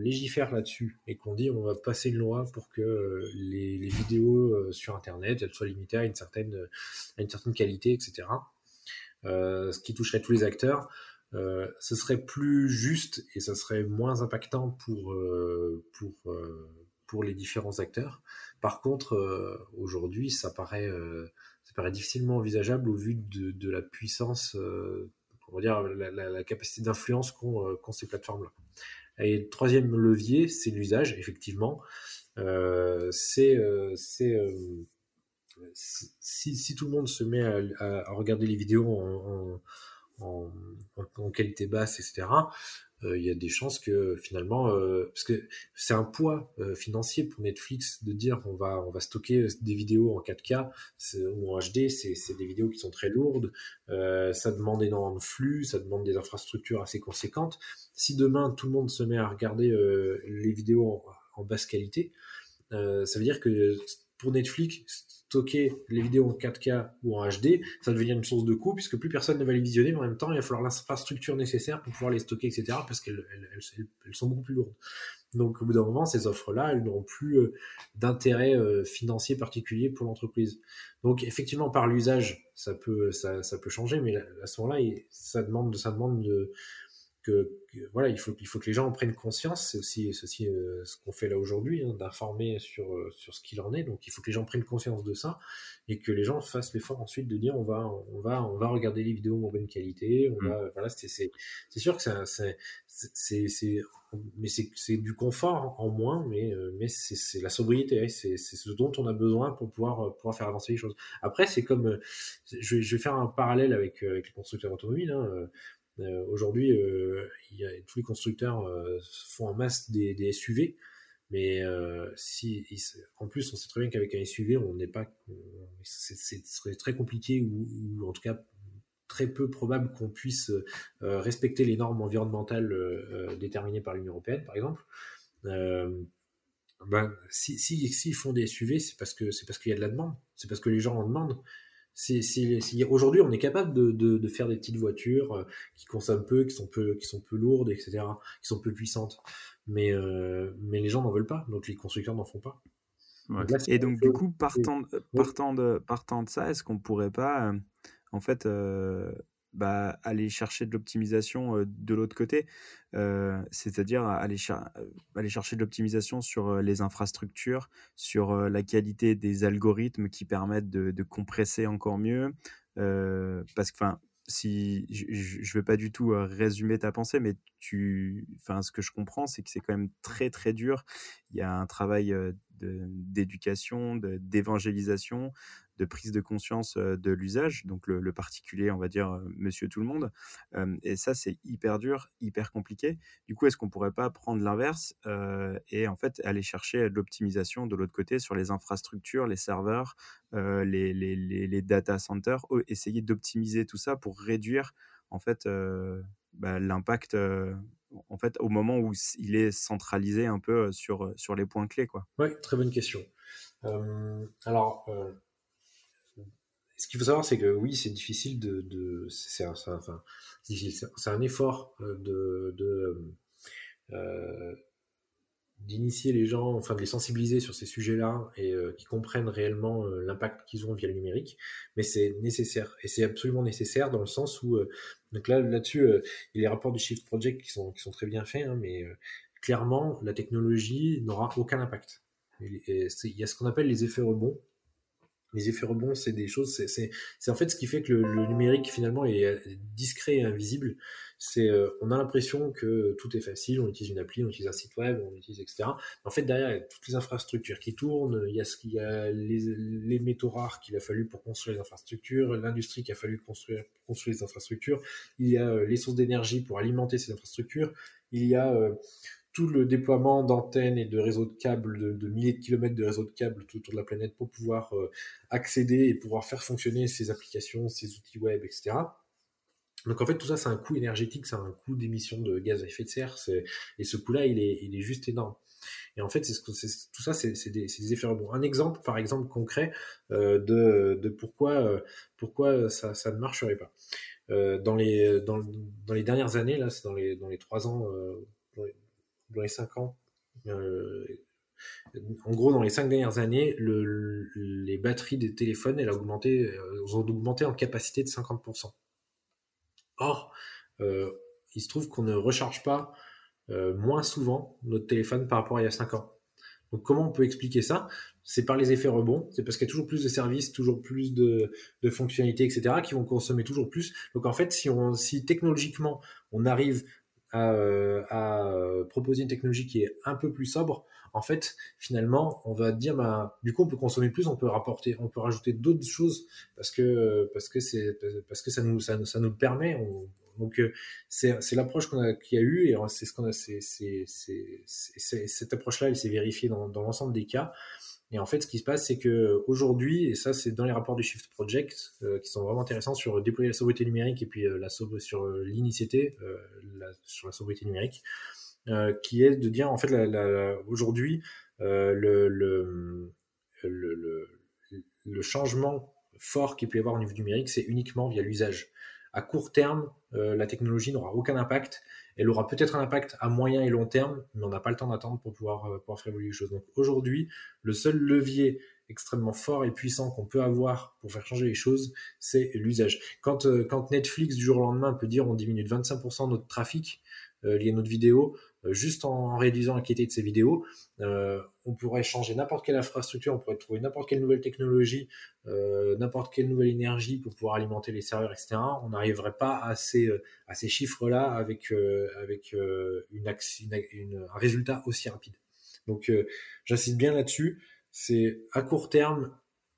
légifère là-dessus et qu'on dit on va passer une loi pour que euh, les, vidéos euh, sur Internet elles soient limitées à une certaine, à une certaine qualité, etc., ce qui toucherait tous les acteurs, ce serait plus juste et ça serait moins impactant pour, pour, pour les différents acteurs. Par contre, aujourd'hui, ça paraît paraît difficilement envisageable au vu de, la puissance, on va dire la, capacité d'influence qu'ont ces plateformes-là. Et le troisième levier, c'est l'usage, effectivement. c'est si, si, tout le monde se met à, regarder les vidéos en, en, qualité basse, etc., euh, il y a des chances que finalement, euh, parce que c'est un poids euh, financier pour Netflix de dire on va stocker des vidéos en 4K ou en HD, c'est des vidéos qui sont très lourdes, ça demande énormément de flux, ça demande des infrastructures assez conséquentes. Si demain tout le monde se met à regarder les vidéos en basse qualité, ça veut dire que pour Netflix, stocker les vidéos en 4K ou en HD, ça devient une source de coût puisque plus personne ne va les visionner, mais en même temps, il va falloir l'infrastructure nécessaire pour pouvoir les stocker, etc. parce qu'elles sont beaucoup plus lourdes. Donc, au bout d'un moment, ces offres-là, elles n'auront plus euh, d'intérêt euh, financier particulier pour l'entreprise. Donc, effectivement, par l'usage, ça peut, ça, ça, peut changer, mais à ce moment-là, ça demande, ça demande de, voilà, il faut, il faut que les gens en prennent conscience. C'est aussi, aussi euh, ce qu'on fait là aujourd'hui, hein, d'informer sur, euh, sur ce qu'il en est. Donc, il faut que les gens prennent conscience de ça et que les gens fassent l'effort ensuite de dire on va, on va, on va regarder les vidéos en bonne qualité. On mmh. voilà, c'est, sûr que c'est, c'est, mais c'est, du confort en moins, mais, euh, mais c'est, la sobriété. C'est, ce dont on a besoin pour pouvoir, pouvoir faire avancer les choses. Après, c'est comme, je vais, je vais faire un parallèle avec, avec les constructeurs automobiles. Hein, aujourd'hui, euh, tous les constructeurs euh, font en masse des, SUV, mais en plus, on sait très bien qu'avec un SUV, on n'est pas, c'est très compliqué ou, en tout cas très peu probable qu'on puisse respecter les normes environnementales déterminées par l'Union européenne, par exemple. ben, si, s'ils font des SUV, c'est parce que c'est parce qu'il y a de la demande, c'est parce que les gens en demandent aujourd'hui, on est capable de, faire des petites voitures euh, qui consomment peu, qui sont peu, qui sont peu lourdes, etc., qui sont peu puissantes. Mais, euh, mais les gens n'en veulent pas, donc les constructeurs n'en font pas. et donc, du coup, partant, partant, de, partant de ça, est-ce qu'on pourrait pas, euh, en fait, bah, aller chercher de l'optimisation de l'autre côté, c'est-à-dire aller, aller, chercher de l'optimisation sur les infrastructures, sur la qualité des algorithmes qui permettent de, compresser encore mieux. parce que, enfin, si je ne vais pas du tout résumer ta pensée, mais tu, ce que je comprends, c'est que c'est quand même très très dur. Il y a un travail d'éducation, d'évangélisation, de prise de conscience de l'usage, donc le, particulier, on va dire monsieur tout le monde. et ça, c'est hyper dur, hyper compliqué. Du coup, est-ce qu'on pourrait pas prendre l'inverse et en fait aller chercher de l'optimisation de l'autre côté sur les infrastructures, les serveurs, les, data centers, essayer d'optimiser tout ça pour réduire en fait bah, l'impact en fait au moment où il est centralisé un peu sur, sur les points clés quoi. Très bonne question. alors ce qu'il faut savoir, c'est que oui, c'est difficile de, de c'est un, c'est un effort euh, de, euh, d'initier les gens, enfin de les sensibiliser sur ces sujets-là et euh, qui comprennent réellement l'impact qu'ils ont via le numérique. Mais c'est nécessaire et c'est absolument nécessaire dans le sens où donc là là-dessus, il y a les rapports du Shift Project qui sont qui sont très bien faits, hein, mais clairement la technologie n'aura aucun impact. il y a ce qu'on appelle les effets rebonds les effets rebonds, c'est des choses, c'est en fait ce qui fait que le, numérique finalement est euh, discret et invisible. C'est, euh, on a l'impression que tout est facile, on utilise une appli, on utilise un site web, on utilise etc. En fait, derrière, il y a toutes les infrastructures qui tournent, il y a ce qu'il y a les, métaux rares qu'il a fallu pour construire les infrastructures, l'industrie qui a fallu construire, construire les infrastructures, il y a euh, les sources d'énergie pour alimenter ces infrastructures, il y a tout le déploiement d'antennes et de réseaux de câbles, de, milliers de kilomètres de réseaux de câbles tout autour de la planète pour pouvoir euh, accéder et pouvoir faire fonctionner ces applications, ces outils web, etc. Donc en fait, tout ça, c'est un coût énergétique, c'est un coût d'émission de gaz à effet de serre, et ce coût-là, il est, il est juste énorme. Et en fait, c'est ce que, tout ça, c'est des, effets rebonds. Un exemple, par exemple, concret euh, de, de, pourquoi, euh, pourquoi ça, ça, ne marcherait pas. dans, les, dans, les dernières années, là, c'est dans les, dans les trois ans, 5 ans. Euh, en gros, dans les 5 dernières années, le, les batteries des téléphones elles, euh, ont augmenté en capacité de 50%. Or, euh, il se trouve qu'on ne recharge pas moins souvent notre téléphone par rapport à il y a 5 ans. Donc comment on peut expliquer ça? C'est par les effets rebonds, c'est parce qu'il y a toujours plus de services, toujours plus de, fonctionnalités, etc., qui vont consommer toujours plus. Donc en fait, si, si technologiquement on arrive à, euh, à, proposer une technologie qui est un peu plus sobre, en fait, finalement, on va dire, bah, du coup, on peut consommer plus, on peut rapporter, on peut rajouter d'autres choses parce que parce que c'est parce que ça nous ça, ça nous le permet. On, donc euh, c'est l'approche qu'on a qu'il y a eu et c'est ce qu'on a c'est cette approche-là, elle s'est vérifiée dans, dans l'ensemble des cas. Et en fait, ce qui se passe, c'est que aujourd'hui, et ça, c'est dans les rapports du Shift Project, euh, qui sont vraiment intéressants sur déployer la sobriété numérique et puis euh, la sur euh, l'initiété, sur la sobriété numérique, qui est de dire, en fait, aujourd'hui, le, le, changement fort qu'il peut y avoir au niveau numérique, c'est uniquement via l'usage. À court terme, la technologie n'aura aucun impact. Elle aura peut-être un impact à moyen et long terme, mais on n'a pas le temps d'attendre pour pouvoir, euh, pouvoir faire évoluer les choses. Donc aujourd'hui, le seul levier extrêmement fort et puissant qu'on peut avoir pour faire changer les choses, c'est l'usage. Quand, euh, Netflix du jour au lendemain peut dire on diminue de 25% notre trafic euh, lié à notre vidéo, juste en, réduisant la qualité de ces vidéos, euh, on pourrait changer n'importe quelle infrastructure, on pourrait trouver n'importe quelle nouvelle technologie, euh, n'importe quelle nouvelle énergie pour pouvoir alimenter les serveurs, etc. On n'arriverait pas à ces, à ces chiffres-là avec, un résultat aussi rapide. Donc j'insiste bien là-dessus, c'est à court terme,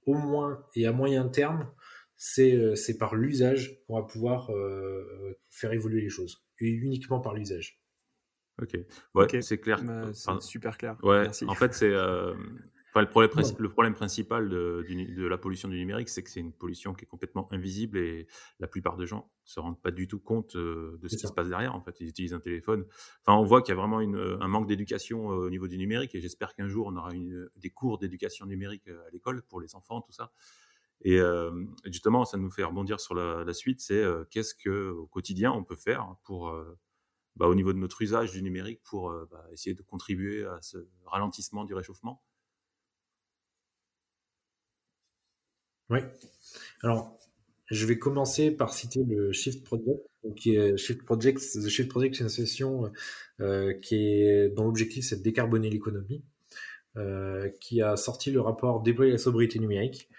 au moins, et à moyen terme, c'est par l'usage qu'on va pouvoir faire évoluer les choses, et uniquement par l'usage. Ok, ouais, c'est clair. Bah, c'est super clair. Ouais, en fait, c'est euh, le, problème, le problème principal de, de, la pollution du numérique, c'est que c'est une pollution qui est complètement invisible et la plupart des gens se rendent pas du tout compte euh, de ce qui se passe derrière. En fait, ils utilisent un téléphone. Enfin, on voit qu'il y a vraiment une, un manque d'éducation euh, au niveau du numérique et j'espère qu'un jour on aura une, des cours d'éducation numérique à l'école pour les enfants, tout ça. Et justement, ça nous fait rebondir sur la, la suite, c'est qu'est-ce que au quotidien on peut faire pour bah, au niveau de notre usage du numérique pour euh, bah, essayer de contribuer à ce ralentissement du réchauffement Oui. Alors, je vais commencer par citer le Shift Project. est Shift Project, The Shift Project, c'est une association euh, qui est dont l'objectif c'est de décarboner l'économie, euh, qui a sorti le rapport Déployer la sobriété numérique,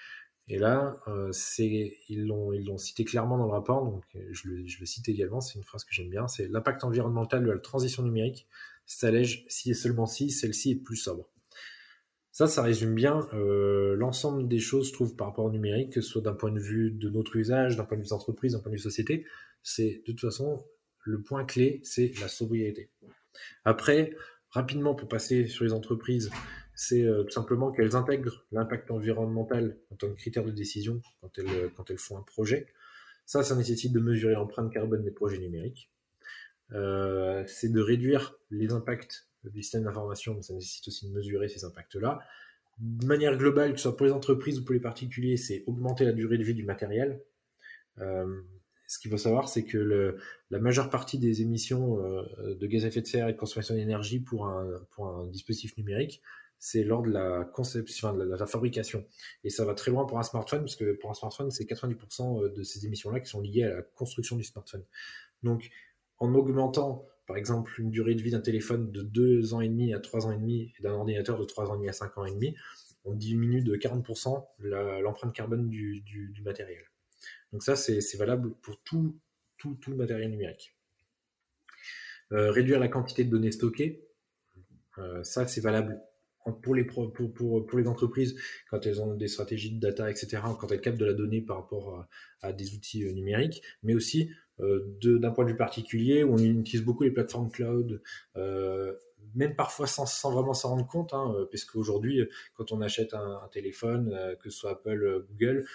et là, euh, ils l'ont cité clairement dans le rapport, donc je le, je le cite également, c'est une phrase que j'aime bien, c'est l'impact environnemental de la transition numérique s'allège si et seulement si celle-ci est plus sobre. Ça, ça résume bien euh, l'ensemble des choses, je trouve, par rapport au numérique, que ce soit d'un point de vue de notre usage, d'un point de vue d'entreprise, d'un point de vue société. C'est de toute façon le point clé, c'est la sobriété. Après, rapidement pour passer sur les entreprises, c'est euh, tout simplement qu'elles intègrent l'impact environnemental en tant que critère de décision quand elles, euh, quand elles font un projet. Ça, ça nécessite de mesurer l'empreinte carbone des projets numériques. Euh, c'est de réduire les impacts du système d'information, mais ça nécessite aussi de mesurer ces impacts-là. De manière globale, que ce soit pour les entreprises ou pour les particuliers, c'est augmenter la durée de vie du matériel. ce qu'il faut savoir, c'est que la majeure partie des émissions de gaz à effet de serre et de consommation d'énergie pour un, pour un dispositif numérique c'est lors de la conception, de la, fabrication. Et ça va très loin pour un smartphone, parce que pour un smartphone, c'est 90% euh, de ces émissions-là qui sont liées à la construction du smartphone. Donc, en augmentant, par exemple, une durée de vie d'un téléphone de 2 ans et demi à 3 ans et demi et d'un ordinateur de 3 ans et demi à 5 ans et demi, on diminue de 40% l'empreinte carbone du, matériel. Donc ça, c'est valable pour tout, tout, tout le matériel numérique. Euh, réduire la quantité de données stockées, euh, ça, c'est valable pour les, pour, pour, pour, les entreprises, quand elles ont des stratégies de data, etc., quand elles captent de la donnée par rapport à, des outils euh, numériques, mais aussi euh, d'un point de vue particulier, où on utilise beaucoup les plateformes cloud, euh, même parfois sans, sans vraiment s'en rendre compte, hein, parce qu'aujourd'hui, quand on achète un, téléphone, que ce soit Apple, Google,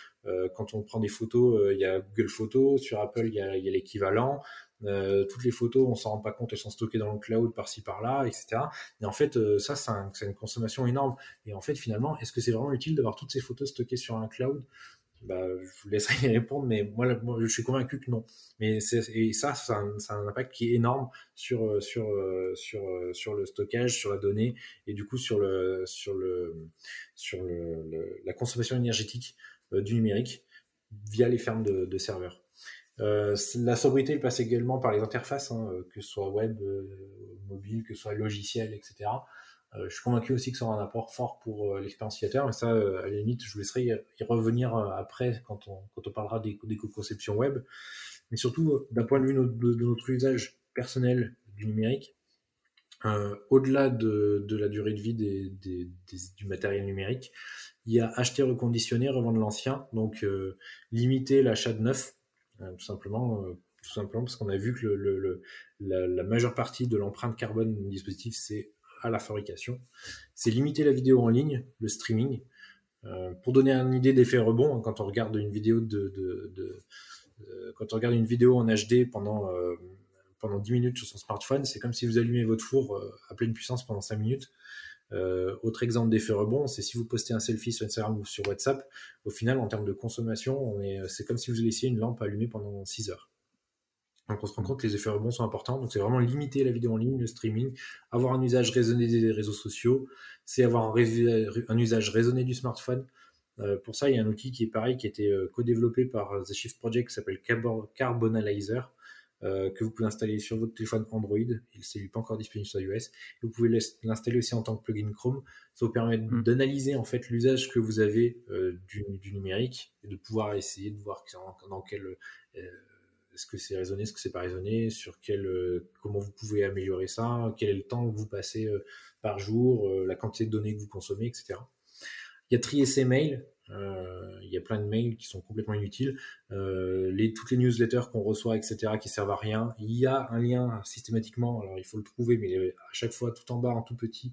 quand on prend des photos, il y a Google Photos, sur Apple, il y a l'équivalent, euh, toutes les photos, on s'en rend pas compte, elles sont stockées dans le cloud par-ci par-là, etc. Et en fait, euh, ça, c'est une consommation énorme. Et en fait, finalement, est-ce que c'est vraiment utile d'avoir toutes ces photos stockées sur un cloud? Bah, je vous laisserai y répondre, mais moi, je suis convaincu que non. Mais et ça, a, un, un, impact qui est énorme sur euh, sur sur sur le stockage, sur la donnée, et du coup sur le sur le sur le, la consommation énergétique du numérique via les fermes de, de serveurs. Euh, la sobriété passe également par les interfaces, hein, euh, que ce soit web, euh, mobile, que ce soit logiciel, etc. je suis convaincu aussi que ça aura un apport fort pour l'expérience utilisateur, mais ça, à la limite, je vous laisserai y revenir après quand on, quand on parlera des, des conceptions web. Mais surtout, d'un point de vue de, notre usage personnel du numérique, au-delà de, de, la durée de vie des, des, du matériel numérique, il y a acheter, reconditionner, revendre l'ancien, donc limiter l'achat de neuf, tout simplement tout simplement parce qu'on a vu que la, majeure partie de l'empreinte carbone du dispositif, c'est à la fabrication. C'est limiter la vidéo en ligne, le streaming. Euh, pour donner une idée d'effet rebond, hein, quand on regarde une vidéo de, euh, quand on regarde une vidéo en HD pendant euh, pendant 10 minutes sur son smartphone, c'est comme si vous allumez votre four à pleine puissance pendant 5 minutes. Autre exemple d'effet rebond, c'est si vous postez un selfie sur Instagram ou sur WhatsApp, au final, en termes de consommation, c'est comme si vous laissiez une lampe allumée pendant 6 heures. Donc on se rend compte que les effets rebonds sont importants. Donc c'est vraiment limiter la vidéo en ligne, le streaming, avoir un usage raisonné des réseaux sociaux, c'est avoir un, usage raisonné du smartphone. Euh, pour ça, il y a un outil qui est pareil, qui a été euh, co-développé par euh, The Shift Project, qui s'appelle Carbonalizer, que vous pouvez installer sur votre téléphone Android. Il n'est pas encore disponible sur iOS. vous pouvez l'installer aussi en tant que plugin Chrome. Ça vous permet mm. d'analyser en fait l'usage que vous avez du, numérique et de pouvoir essayer de voir dans quel est-ce que c'est raisonné, est-ce que c'est pas raisonné, sur quel, euh, comment vous pouvez améliorer ça, quel est le temps que vous passez euh, par jour, euh, la quantité de données que vous consommez, etc. Il y a trier ses mails. Il y a plein de mails qui sont complètement inutiles. les, toutes les newsletters qu'on reçoit, etc., qui servent à rien. Il y a un lien systématiquement, alors il faut le trouver, mais à chaque fois tout en bas, en tout petit,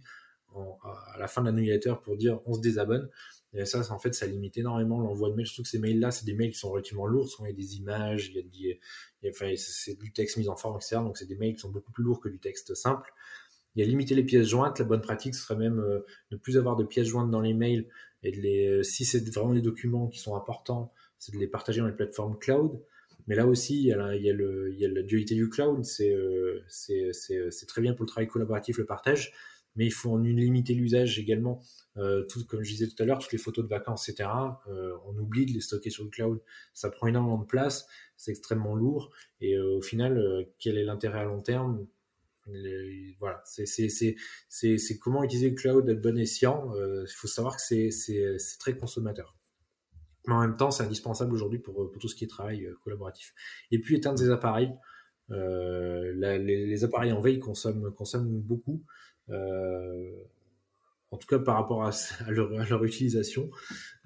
à la fin de la newsletter pour dire on se désabonne. Et ça, en fait, ça limite énormément l'envoi de mails. Surtout que ces mails-là, c'est des mails qui sont relativement lourds. Souvent, il y a des images, il y a, des, enfin, c'est du texte mis en forme, etc. Donc, c'est des mails qui sont beaucoup plus lourds que du texte simple. Il y a limiter les pièces jointes. La bonne pratique, ce serait même euh, ne plus avoir de pièces jointes dans les mails. Et de les, euh, si c'est vraiment des documents qui sont importants, c'est de les partager dans les plateformes cloud. Mais là aussi, il y a, il y a, le, il y a la dualité du cloud. C'est euh, c'est très bien pour le travail collaboratif, le partage mais il faut en limiter l'usage également. Euh, tout, comme je disais tout à l'heure, toutes les photos de vacances, etc., euh, on oublie de les stocker sur le cloud. Ça prend énormément de place, c'est extrêmement lourd, et euh, au final, quel est l'intérêt à long terme? Voilà, c'est comment utiliser le cloud à bon escient. Il faut savoir que c'est très consommateur. Mais en même temps, c'est indispensable aujourd'hui pour, tout ce qui est travail collaboratif. Et puis éteindre des appareils. les, les, appareils en veille consomment, beaucoup. Euh, en tout cas par rapport à, leur, utilisation.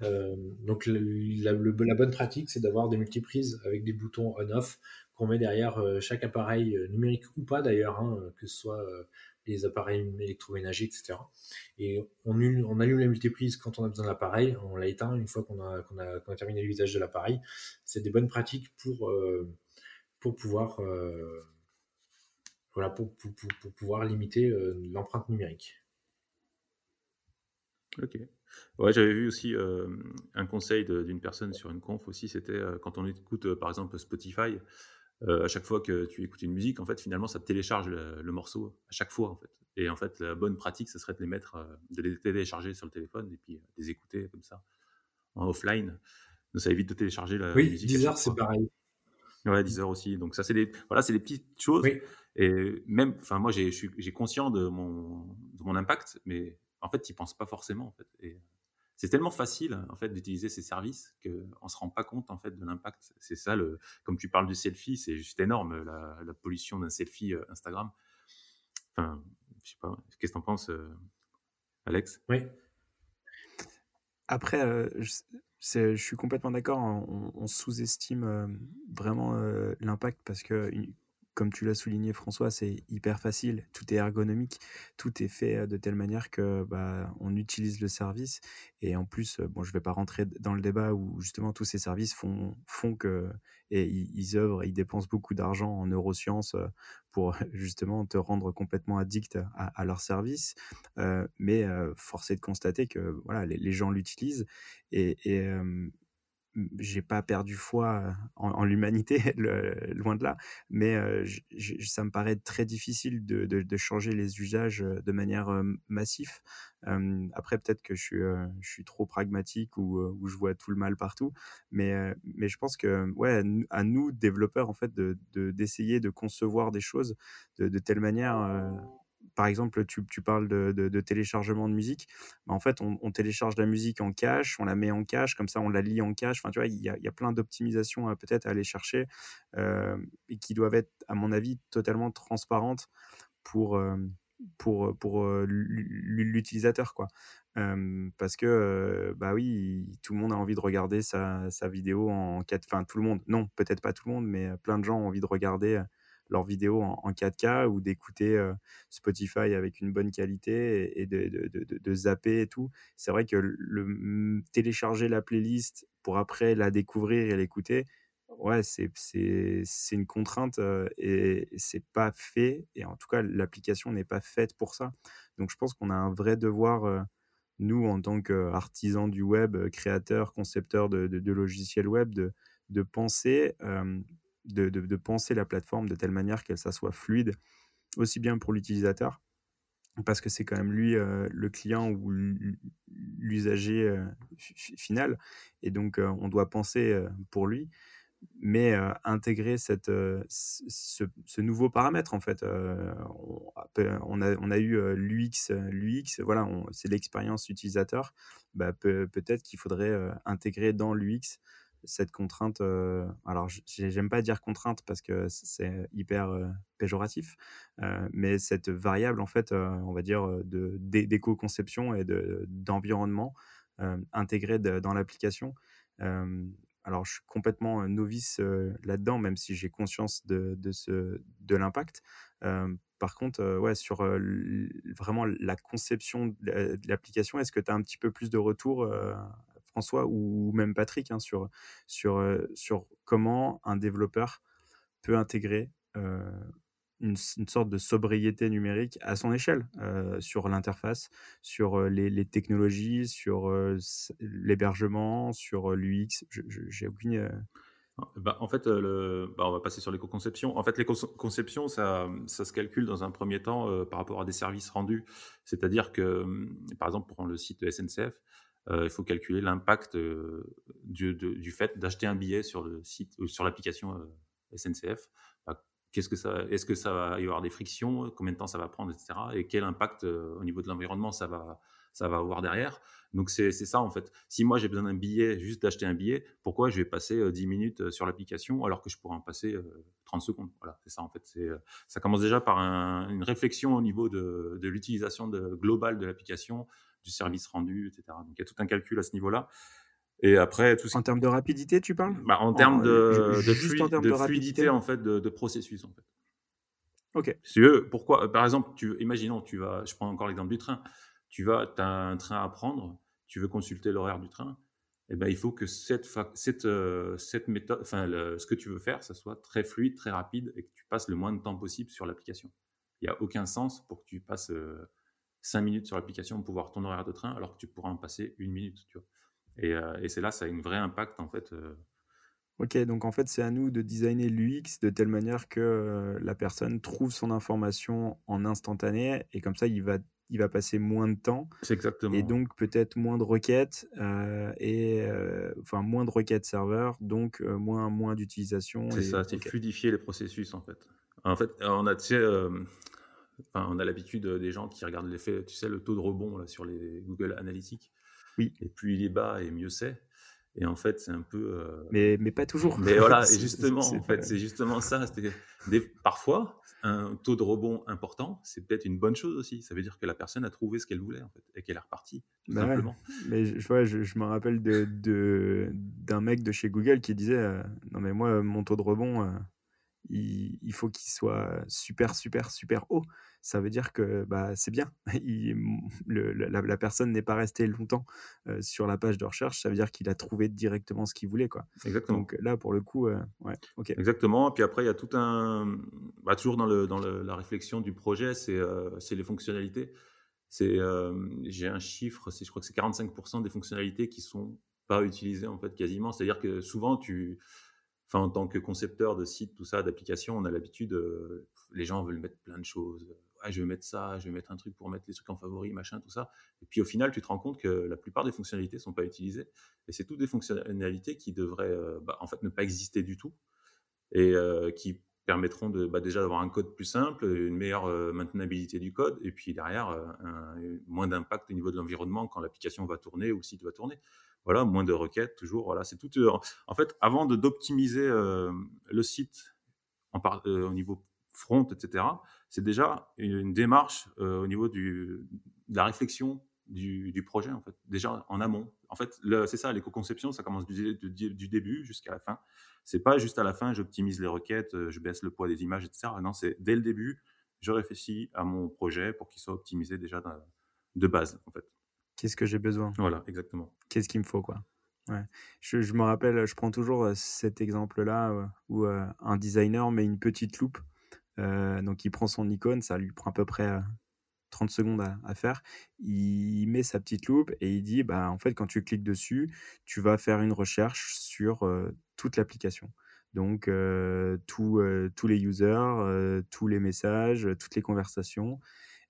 Euh, donc la, bonne pratique, c'est d'avoir des multiprises avec des boutons on-off qu'on met derrière euh, chaque appareil numérique ou pas d'ailleurs, hein, que ce soit les appareils électroménagers, etc. Et on, allume la multiprise quand on a besoin de l'appareil, on l'a éteint une fois qu'on a, a, terminé l'usage de l'appareil. C'est des bonnes pratiques pour, pouvoir voilà, pour, pouvoir limiter euh, l'empreinte numérique. Ok. Ouais, j'avais vu aussi euh, un conseil d'une personne sur une conf aussi, c'était euh, quand on écoute par exemple Spotify, à chaque fois que tu écoutes une musique, en fait, finalement, ça télécharge le, morceau à chaque fois, en fait. Et en fait, la bonne pratique, ce serait de les mettre, de les télécharger sur le téléphone et puis de les écouter comme ça, en offline. Donc, ça évite de télécharger la oui, musique. Oui, Deezer, c'est pareil. Ouais, Deezer aussi. Donc ça, c'est des, voilà, c'est des petites choses. Oui. Et même, enfin, moi, j'ai conscient de mon, de mon impact, mais en fait, tu n'y penses pas forcément. En fait. Et c'est tellement facile en fait d'utiliser ces services qu'on se rend pas compte en fait de l'impact. C'est ça, le, comme tu parles du selfie, c'est juste énorme la, la pollution d'un selfie euh, Instagram. Enfin, je sais pas, qu'est-ce que tu en penses, euh, Alex? Oui. Après, euh, je, suis complètement d'accord. Hein. On, on sous-estime vraiment l'impact parce que comme tu l'as souligné François, c'est hyper facile, tout est ergonomique, tout est fait euh, de telle manière que bah, on utilise le service. Et en plus, euh, bon, je vais pas rentrer dans le débat où justement tous ces services font font que et ils, œuvrent, ils dépensent beaucoup d'argent en neurosciences euh, pour justement te rendre complètement addict à, leur service, mais force est de constater que voilà les, gens l'utilisent. Et j'ai pas perdu foi en, l'humanité, loin de là, mais ça me paraît très difficile de, changer les usages de manière massive. après, peut-être que je suis, trop pragmatique ou, ou, je vois tout le mal partout, mais, je pense que, ouais, à nous, développeurs, en fait, d'essayer de, concevoir des choses de telle manière par exemple, tu, tu parles de, de, téléchargement de musique. Bah, en fait, on, télécharge la musique en cache, on la met en cache, comme ça, on la lit en cache. Enfin, tu vois, il y a, plein d'optimisations peut-être à aller chercher et qui doivent être, à mon avis, totalement transparentes pour, pour, pour l'utilisateur. quoi parce que, bah oui, tout le monde a envie de regarder sa, sa vidéo en 4 Enfin, tout le monde, non, peut-être pas tout le monde, mais plein de gens ont envie de regarder leur vidéo en, 4K ou d'écouter Spotify avec une bonne qualité et, de, de, de, de, zapper et tout. C'est vrai que le, mmh, télécharger la playlist pour après la découvrir et l'écouter, ouais, c'est une contrainte et, et c'est pas fait. Et en tout cas, l'application n'est pas faite pour ça. Donc, je pense qu'on a un vrai devoir nous, en tant qu'artisans du web, créateurs, concepteurs de, logiciels web, de, de penser, de, penser la plateforme de telle manière qu'elle soit fluide, aussi bien pour l'utilisateur, parce que c'est quand même lui le client ou l'usager final, et donc on doit penser pour lui, mais intégrer cette, ce, nouveau paramètre en fait. on, a, on a eu l'UX, l'UX, voilà, c'est l'expérience utilisateur. Bah, peut-être qu'il faudrait intégrer dans l'UX cette contrainte. alors, j'aime pas dire contrainte parce que c'est hyper péjoratif, mais cette variable en fait, on va dire de d'éco-conception et de d'environnement intégré dans l'application alors, je suis complètement novice là-dedans, même si j'ai conscience de, de, de l'impact. par contre, ouais, sur vraiment la conception de l'application, est-ce que tu as un petit peu plus de retour, François, ou même Patrick, hein, sur, sur, sur comment un développeur peut intégrer une, sorte de sobriété numérique à son échelle euh, sur l'interface, sur euh, les, technologies, sur euh, l'hébergement, sur l'UX. J'ai aucune. Bah, en fait, bah, on va passer sur l'éco-conception. En fait, l'éco-conception, ça, ça, se calcule dans un premier temps par rapport à des services rendus. C'est-à-dire que, hum, par exemple, pour le site SNCF, il faut calculer l'impact du, du, fait d'acheter un billet sur le site ou sur l'application SNCF qu'est-ce que ça, est-ce que ça va y avoir des frictions, combien de temps ça va prendre, etc. Et quel impact euh, au niveau de l'environnement ça va, ça va avoir derrière. Donc c'est ça en fait. Si moi j'ai besoin d'un billet, juste d'acheter un billet, pourquoi je vais passer 10 euh, minutes euh, sur l'application alors que je pourrais en passer 30 secondes? Voilà, c'est ça en fait. Ça commence déjà par une réflexion au niveau de, de l'utilisation globale de l'application, du service rendu, etc. Donc il y a tout un calcul à ce niveau-là. Et après, tout En termes de rapidité, tu parles? Bah, En termes de, de, fluidité en fait, de, processus. En fait. Ok. Si pourquoi Par exemple, tu, imaginons, tu vas, je prends encore l'exemple du train. Tu vas, as un train à prendre, tu veux consulter l'horaire du train. Eh ben, il faut que cette, cette, euh, cette méthode, enfin, ce que tu veux faire, ça soit très fluide, très rapide et que tu passes le moins de temps possible sur l'application. Il n'y a aucun sens pour que tu passes euh, 5 minutes sur l'application pour voir ton horaire de train alors que tu pourras en passer une minute. Tu vois. Euh, et, c'est là, ça a un vrai impact en fait. Euh. Ok, donc en fait, c'est à nous de designer l'UX de telle manière que euh, la personne trouve son information en instantané et comme ça, il va, il va passer moins de temps. C'est exactement. Et donc peut-être moins de requêtes et enfin moins de requêtes serveurs, donc moins, moins d'utilisation. C'est ça, c'est fluidifier les processus en fait. En fait, on a, tu sais, on a l'habitude des gens qui regardent l'effet, tu sais, le taux de rebond là, sur les Google Analytics. Oui. Et plus il est bas, et mieux c'est. Et en fait, c'est un peu. Euh, mais, mais pas toujours. Mais voilà, et justement, en fait, c'est justement ça. Des... Parfois, un taux de rebond important, c'est peut-être une bonne chose aussi. Ça veut dire que la personne a trouvé ce qu'elle voulait, en fait, et qu'elle est repartie, tout bah simplement. Mais je, je, je, me rappelle d'un de, mec de chez Google qui disait euh, Non, mais moi, mon taux de rebond, euh, il, il, faut qu'il soit super, super, super haut ça veut dire que bah, c'est bien. la, personne n'est pas restée longtemps sur la page de recherche, ça veut dire qu'il a trouvé directement ce qu'il voulait. Quoi. Exactement. Donc là, pour le coup, ouais, ok. Exactement. Puis après, il y a tout un. Bah, toujours dans, le, dans la réflexion du projet, c'est les fonctionnalités. J'ai un chiffre, je crois que c'est 45% des fonctionnalités qui sont pas utilisées en fait quasiment. C'est-à-dire que souvent, tu enfin, en tant que concepteur de sites, tout ça, d'applications, on a l'habitude, les gens veulent mettre plein de choses je vais mettre ça, je vais mettre un truc pour mettre les trucs en favori, machin, tout ça. Et puis au final, tu te rends compte que la plupart des fonctionnalités sont pas utilisées. Et c'est toutes des fonctionnalités qui devraient euh, bah, en fait ne pas exister du tout et euh, qui permettront de, bah, déjà d'avoir un code plus simple, une meilleure maintenabilité du code, et puis derrière, moins d'impact au niveau de l'environnement quand l'application va tourner ou le site va tourner. Voilà, moins de requêtes, toujours. Voilà, c'est tout. en fait, avant de d'optimiser le site en au niveau front, etc., c'est déjà une, démarche au niveau du, de la réflexion du, projet, en fait, déjà en amont. En fait, c'est ça, l'éco-conception, ça commence du, du début jusqu'à la fin. C'est pas juste à la fin, j'optimise les requêtes, euh, je baisse le poids des images, etc. Non, c'est dès le début, je réfléchis à mon projet pour qu'il soit optimisé déjà de base, en fait. Qu'est-ce que j'ai besoin? Voilà, exactement. Qu'est-ce qu'il me faut, quoi? Ouais. Je, je, me rappelle, je prends toujours euh, cet exemple-là euh, où un designer met une petite loupe. donc, il prend son icône, ça lui prend à peu près 30 secondes à, faire, il met sa petite loupe et il dit, bah, en fait, quand tu cliques dessus, tu vas faire une recherche sur toute l'application. Donc, tous les users, tous les messages, toutes les conversations.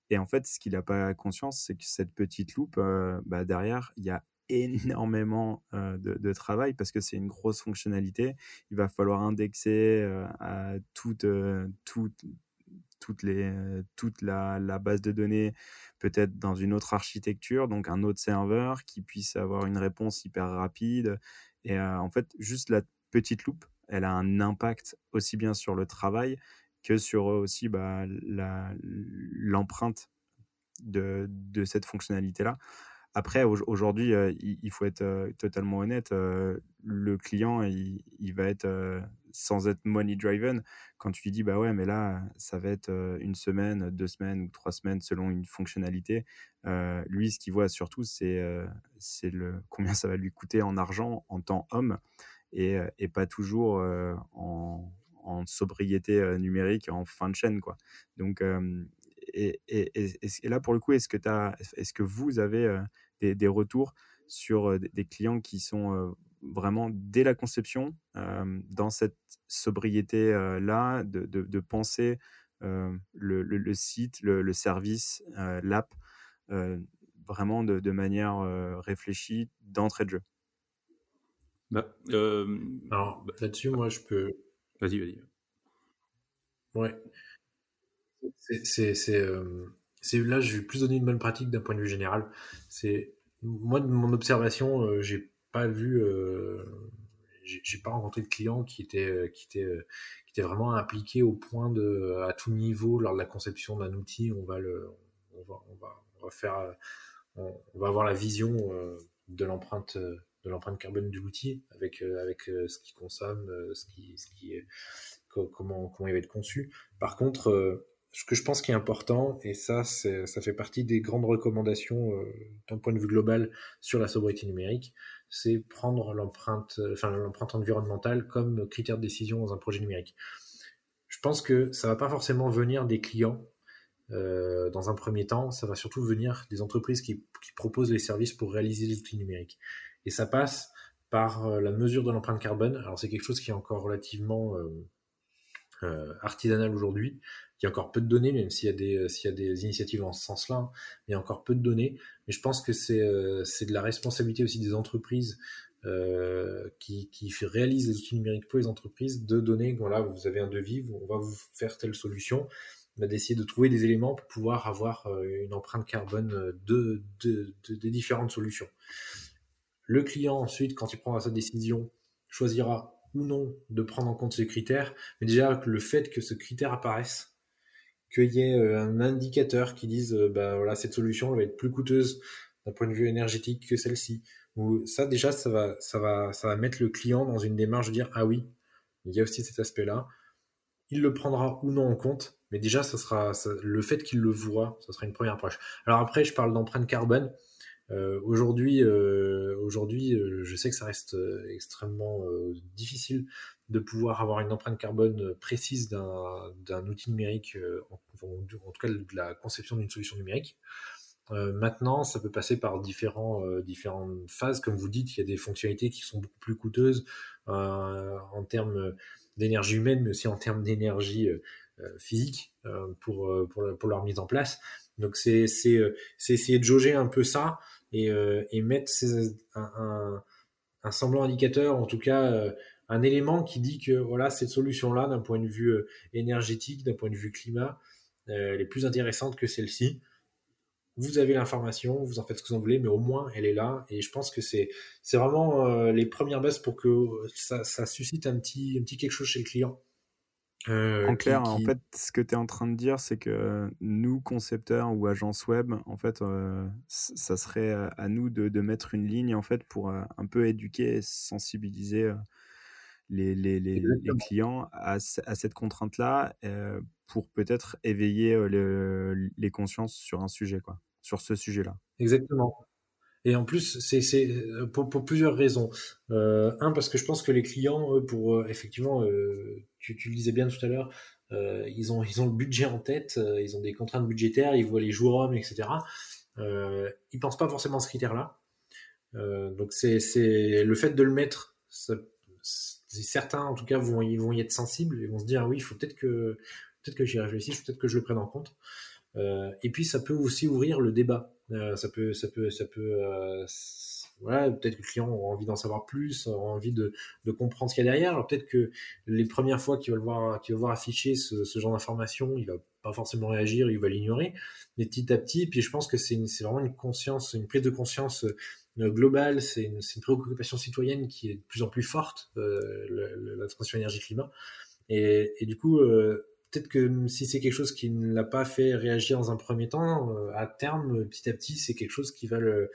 Et en fait, ce qu'il n'a pas conscience, c'est que cette petite loupe, bah, derrière, il y a énormément de, de, travail parce que c'est une grosse fonctionnalité. Il va falloir indexer toute, toute, toutes les, euh, toute la, base de données peut-être dans une autre architecture, donc un autre serveur qui puisse avoir une réponse hyper rapide. Et euh, en fait, juste la petite loupe, elle a un impact aussi bien sur le travail que sur aussi bah, l'empreinte de, de, cette fonctionnalité-là. Après, aujourd'hui, il, faut être totalement honnête. Le client, il, va être sans être money driven. Quand tu lui dis, bah ouais, mais là, ça va être une semaine, deux semaines ou trois semaines selon une fonctionnalité. lui, ce qu'il voit surtout, c'est c'est le combien ça va lui coûter en argent, en temps homme, et, et pas toujours en, en, sobriété numérique, en fin de chaîne, quoi. Donc et, et, là, pour le coup, est-ce que, est que vous avez euh, des, retours sur euh, des clients qui sont euh, vraiment dès la conception, dans cette sobriété-là, de, penser le, site, le, service, l'app, vraiment de, manière réfléchie d'entrée de jeu? Bah, Alors, bah là-dessus, moi, je peux. Vas-y, vas-y. Ouais. Euh, c'est là, je vais plus donner une bonne pratique d'un point de vue général. C'est moi de mon observation, euh, j'ai pas vu, euh, j'ai pas rencontré de clients qui étaient qui étaient qui étaient vraiment impliqués au point de à tout niveau lors de la conception d'un outil, on va le, on va, on va, on on, va avoir la vision de l'empreinte de l'empreinte carbone de l'outil avec avec ce qui consomme, ce qui, ce qui comment comment il va être conçu. Par contre ce que je pense qui est important, et ça, ça fait partie des grandes recommandations euh, d'un point de vue global sur la sobriété numérique, c'est prendre l'empreinte, enfin l'empreinte environnementale comme critère de décision dans un projet numérique. Je pense que ça va pas forcément venir des clients euh, dans un premier temps, ça va surtout venir des entreprises qui, qui proposent les services pour réaliser les outils numériques. Et ça passe par euh, la mesure de l'empreinte carbone. Alors c'est quelque chose qui est encore relativement euh, artisanal aujourd'hui. Il y a encore peu de données, même s'il y a des, euh, s'il y a des initiatives dans ce sens-là, hein. il y a encore peu de données. Mais je pense que c'est, euh, de la responsabilité aussi des entreprises euh, qui, réalisent les outils numériques pour les entreprises de donner, voilà, vous avez un devis, on va vous faire telle solution, d'essayer de trouver des éléments pour pouvoir avoir une empreinte carbone de, des différentes solutions. Le client ensuite, quand il prendra sa décision, choisira ou non de prendre en compte ce critère, mais déjà le fait que ce critère apparaisse, qu'il y ait euh, un indicateur qui dise euh, bah voilà cette solution va être plus coûteuse d'un point de vue énergétique que celle-ci. Ou ça déjà ça va ça va ça va mettre le client dans une démarche de dire ah oui il y a aussi cet aspect là il le prendra ou non en compte mais déjà ça sera le fait qu'il le voit ça sera une première approche. Alors après je parle d'empreinte carbone aujourd'hui, euh, aujourd'hui, euh, je sais que ça reste extrêmement difficile de pouvoir avoir une empreinte carbone précise d'un outil numérique, en, en, tout cas de la conception d'une solution numérique. Euh, maintenant, ça peut passer par différents, euh, différentes phases. Comme vous dites, il y a des fonctionnalités qui sont beaucoup plus coûteuses euh, en termes d'énergie humaine, mais aussi en termes d'énergie physique pour, pour, pour, leur mise en place. Donc, c'est essayer de jauger un peu ça et, euh, et mettre un, semblant indicateur, en tout cas euh, un élément qui dit que voilà cette solution-là, d'un point de vue euh, énergétique, d'un point de vue climat, elle est plus intéressante que celle-ci. Vous avez l'information, vous en faites ce que vous en voulez, mais au moins elle est là. Et je pense que c'est vraiment les premières bases pour que ça, suscite un petit quelque chose chez le client. Euh, en clair, en fait, ce que tu es en train de dire, c'est que nous, concepteurs ou agences web, en fait, euh, ça serait à nous de, de, mettre une ligne en fait pour euh, un peu éduquer et sensibiliser les, les, les, les clients à, à cette contrainte-là pour peut-être éveiller les consciences sur un sujet, quoi, sur ce sujet-là. Exactement. Et en plus, c'est pour, pour, plusieurs raisons. Euh, un, parce que je pense que les clients, eux, pour euh, effectivement, euh, tu, tu, le disais bien tout à l'heure, euh, ils, ont, ils ont le budget en tête, euh, ils ont des contraintes budgétaires, ils voient les jours hommes, etc. Euh, ils pensent pas forcément à ce critère-là. donc c'est le fait de le mettre, certains en tout cas vont, ils vont y être sensibles, ils vont se dire ah oui, il faut peut-être que peut-être que j'y réfléchisse, peut-être que je le prenne en compte. et puis ça peut aussi ouvrir le débat. Euh, ça peut, ça peut, ça peut. Euh, voilà, peut-être que le client aura envie d'en savoir plus, aura envie de, de comprendre ce qu'il y a derrière. Alors peut-être que les premières fois qu'il va le voir, qu'il va voir afficher ce, ce genre d'information, il va pas forcément réagir, il va l'ignorer. Mais petit à petit, puis je pense que c'est vraiment une conscience, une prise de conscience euh, globale, c'est une, une, préoccupation citoyenne qui est de plus en plus forte, euh, la transition énergie-climat. Et, et, du coup, euh, peut-être que si c'est quelque chose qui ne l'a pas fait réagir dans un premier temps, euh, à terme, petit à petit, c'est quelque chose qui va le,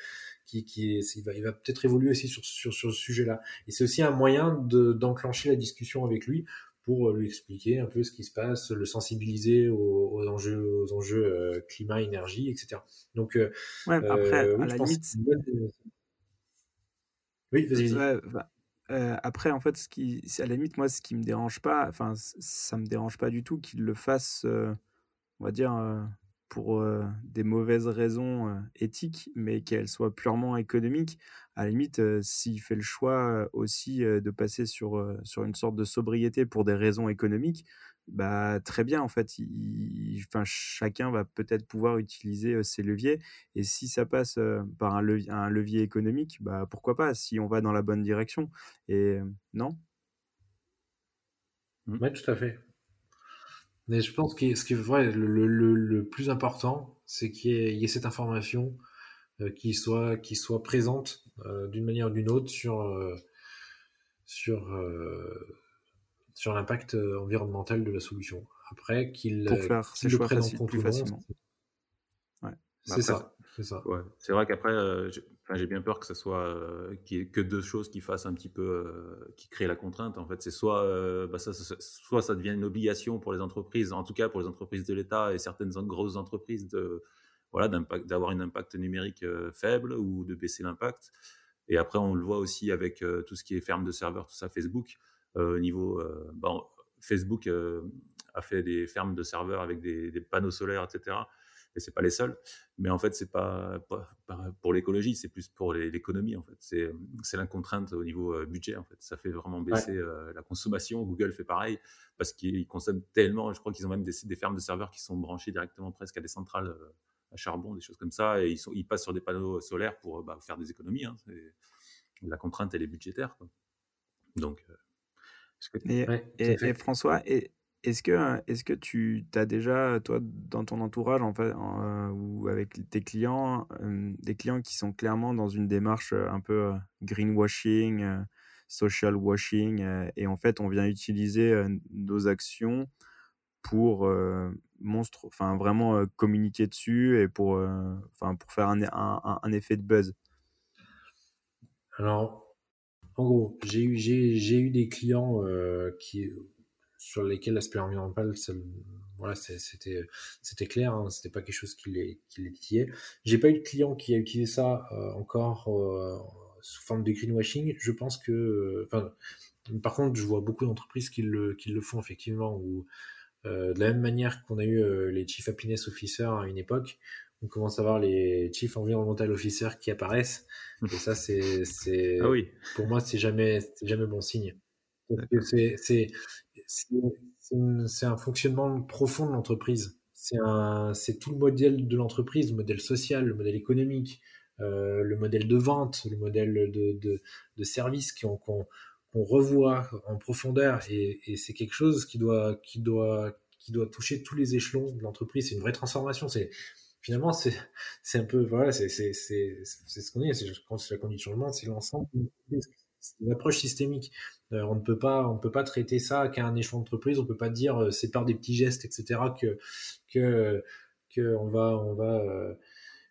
qui, qui il va, il va peut-être évoluer aussi sur, sur, sur ce sujet-là. Et c'est aussi un moyen de, d'enclencher la discussion avec lui pour lui expliquer un peu ce qui se passe, le sensibiliser aux, aux enjeux, aux enjeux euh, climat, énergie, etc. Donc, euh, ouais, après, euh, oui, à la limite, oui, vas-y. Ouais, bah, après, en fait, ce qui, à la limite, moi, ce qui me dérange pas, enfin, ça me dérange pas du tout qu'il le fasse, on va dire, pour des mauvaises raisons éthiques, mais qu'elles soient purement économiques. À la limite, s'il fait le choix aussi de passer sur, sur une sorte de sobriété pour des raisons économiques, bah, très bien, en fait. Enfin, chacun va peut-être pouvoir utiliser ses leviers. Et si ça passe par un levier, économique, bah, pourquoi pas, si on va dans la bonne direction. Et non? Mmh. Oui, tout à fait. Mais je pense que ce qui est vrai, le, le, le plus important, c'est qu'il y, ait cette information qui, soit, qui soit présente d'une manière ou d'une autre sur, sur sur l'impact euh, environnemental de la solution. Après, qu'ils qu le prennent en compte plus facilement. Ouais. C'est ça. C'est ça. Ouais. C'est vrai qu'après, euh, j'ai bien peur que ce soit euh, qu'il y ait que deux choses qui fassent un petit peu, euh, qui créent la contrainte. En fait, c'est soit, euh, bah ça, ça, soit ça devient une obligation pour les entreprises, en tout cas pour les entreprises de l'État et certaines grosses entreprises de, voilà, d'avoir un impact numérique euh, faible ou de baisser l'impact. Et après, on le voit aussi avec tout ce qui est ferme de serveurs, tout ça, Facebook. Euh, au niveau, euh, bon, Facebook euh, a fait des fermes de serveurs avec des, des panneaux solaires, etc. Et c'est pas les seuls. Mais en fait, c'est pas, pas, pas, pour l'écologie, c'est plus pour l'économie. En fait, c'est c'est la contrainte au niveau budget. En fait, ça fait vraiment baisser ouais. la consommation. Google fait pareil parce qu'ils consomment tellement. Je crois qu'ils ont même des, des, fermes de serveurs qui sont branchées directement presque à des centrales à charbon, des choses comme ça, et ils, sont, ils passent sur des panneaux solaires pour bah, faire des économies. Hein. La contrainte, elle est budgétaire. Quoi. Donc, et, ouais, et, et, François, est-ce que, est que tu as déjà, toi, dans ton entourage, en fait, en, euh, ou avec tes clients, euh, des clients qui sont clairement dans une démarche euh, un peu greenwashing, euh, social washing, euh, et en fait, on vient utiliser nos actions pour monstre, enfin vraiment communiquer dessus et pour, enfin pour faire un, un, un effet de buzz? Alors, en gros, j'ai eu, j'ai, eu des clients euh, qui, sur lesquels l'aspect environnemental, ça, voilà, c'était, c'était clair, hein, c'était pas quelque chose qui les, qui les titillait. J'ai pas eu de client qui a utilisé ça euh, encore euh, sous forme de greenwashing. Je pense que, par contre, je vois beaucoup d'entreprises qui le, qui le font effectivement, ou de la même manière qu'on a eu les chief happiness officers à une époque, on commence à voir les chief environmental officers qui apparaissent. Et ça, c'est, c'est, ah oui. pour moi, c'est jamais, c'est jamais bon signe. c'est, c'est, c'est, un fonctionnement profond de l'entreprise. C'est un, c'est tout le modèle de l'entreprise, le modèle social, le modèle économique, euh, le modèle de vente, le modèle de, de, de service qu'on, qu'on, qu'on revoit en profondeur et, et c'est quelque chose qui doit, qui doit, qui doit toucher tous les échelons de l'entreprise. C'est une vraie transformation. C'est finalement c'est un peu voilà c'est c'est c'est c'est ce qu'on dit. C'est la conduite de changement, c'est l'ensemble. C'est une systémique. Euh, on ne peut pas on peut pas traiter ça qu'à un échelon d'entreprise. On peut pas dire euh, c'est par des petits gestes etc que que que on va on va euh,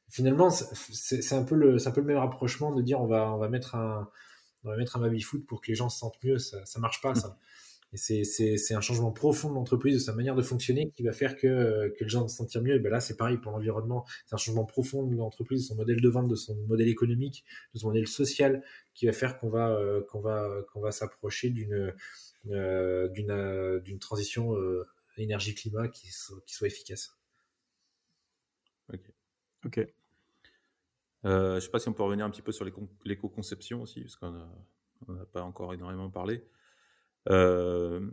finalement c'est un peu le c'est un peu le même rapprochement de dire on va on va mettre un on va mettre un baby foot pour que les gens se sentent mieux. Ça ça marche pas ça. Et c'est un changement profond de l'entreprise, de sa manière de fonctionner, qui va faire que, que les gens se sentent mieux. Et ben là, c'est pareil pour l'environnement. C'est un changement profond de l'entreprise, de son modèle de vente, de son modèle économique, de son modèle social, qui va faire qu'on va, euh, qu'on va, qu'on va s'approcher d'une euh, euh, transition énergie-climat qui, soit efficace. Ok. Ok. Euh, je ne sais pas si on peut revenir un petit peu sur l'éco-conception aussi, parce qu'on n'a pas encore énormément parlé. Euh,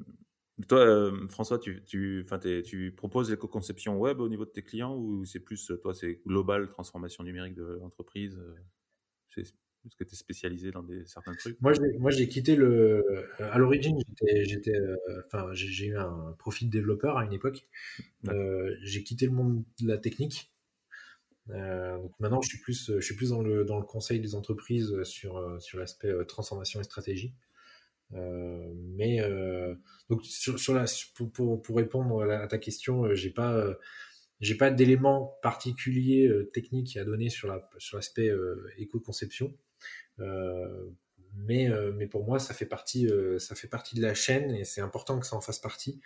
toi, euh, François, tu, tu, tu proposes l'éco-conception web au niveau de tes clients ou c'est plus, toi, c'est global, transformation numérique de l'entreprise euh, Est-ce que tu es spécialisé dans des, certains trucs? Moi, j'ai quitté le. À l'origine, j'étais, enfin, j'ai eu un profil de développeur à une époque. j'ai quitté le monde de la technique. donc maintenant, je suis plus, je suis plus dans le, dans le conseil des entreprises sur, sur l'aspect transformation et stratégie. Euh, mais euh, donc sur, la, pour, pour, répondre à, ta question, euh, j'ai pas j'ai pas d'éléments particuliers techniques à donner sur la sur l'aspect éco-conception. mais, mais pour moi, ça fait partie, ça fait partie de la chaîne et c'est important que ça en fasse partie.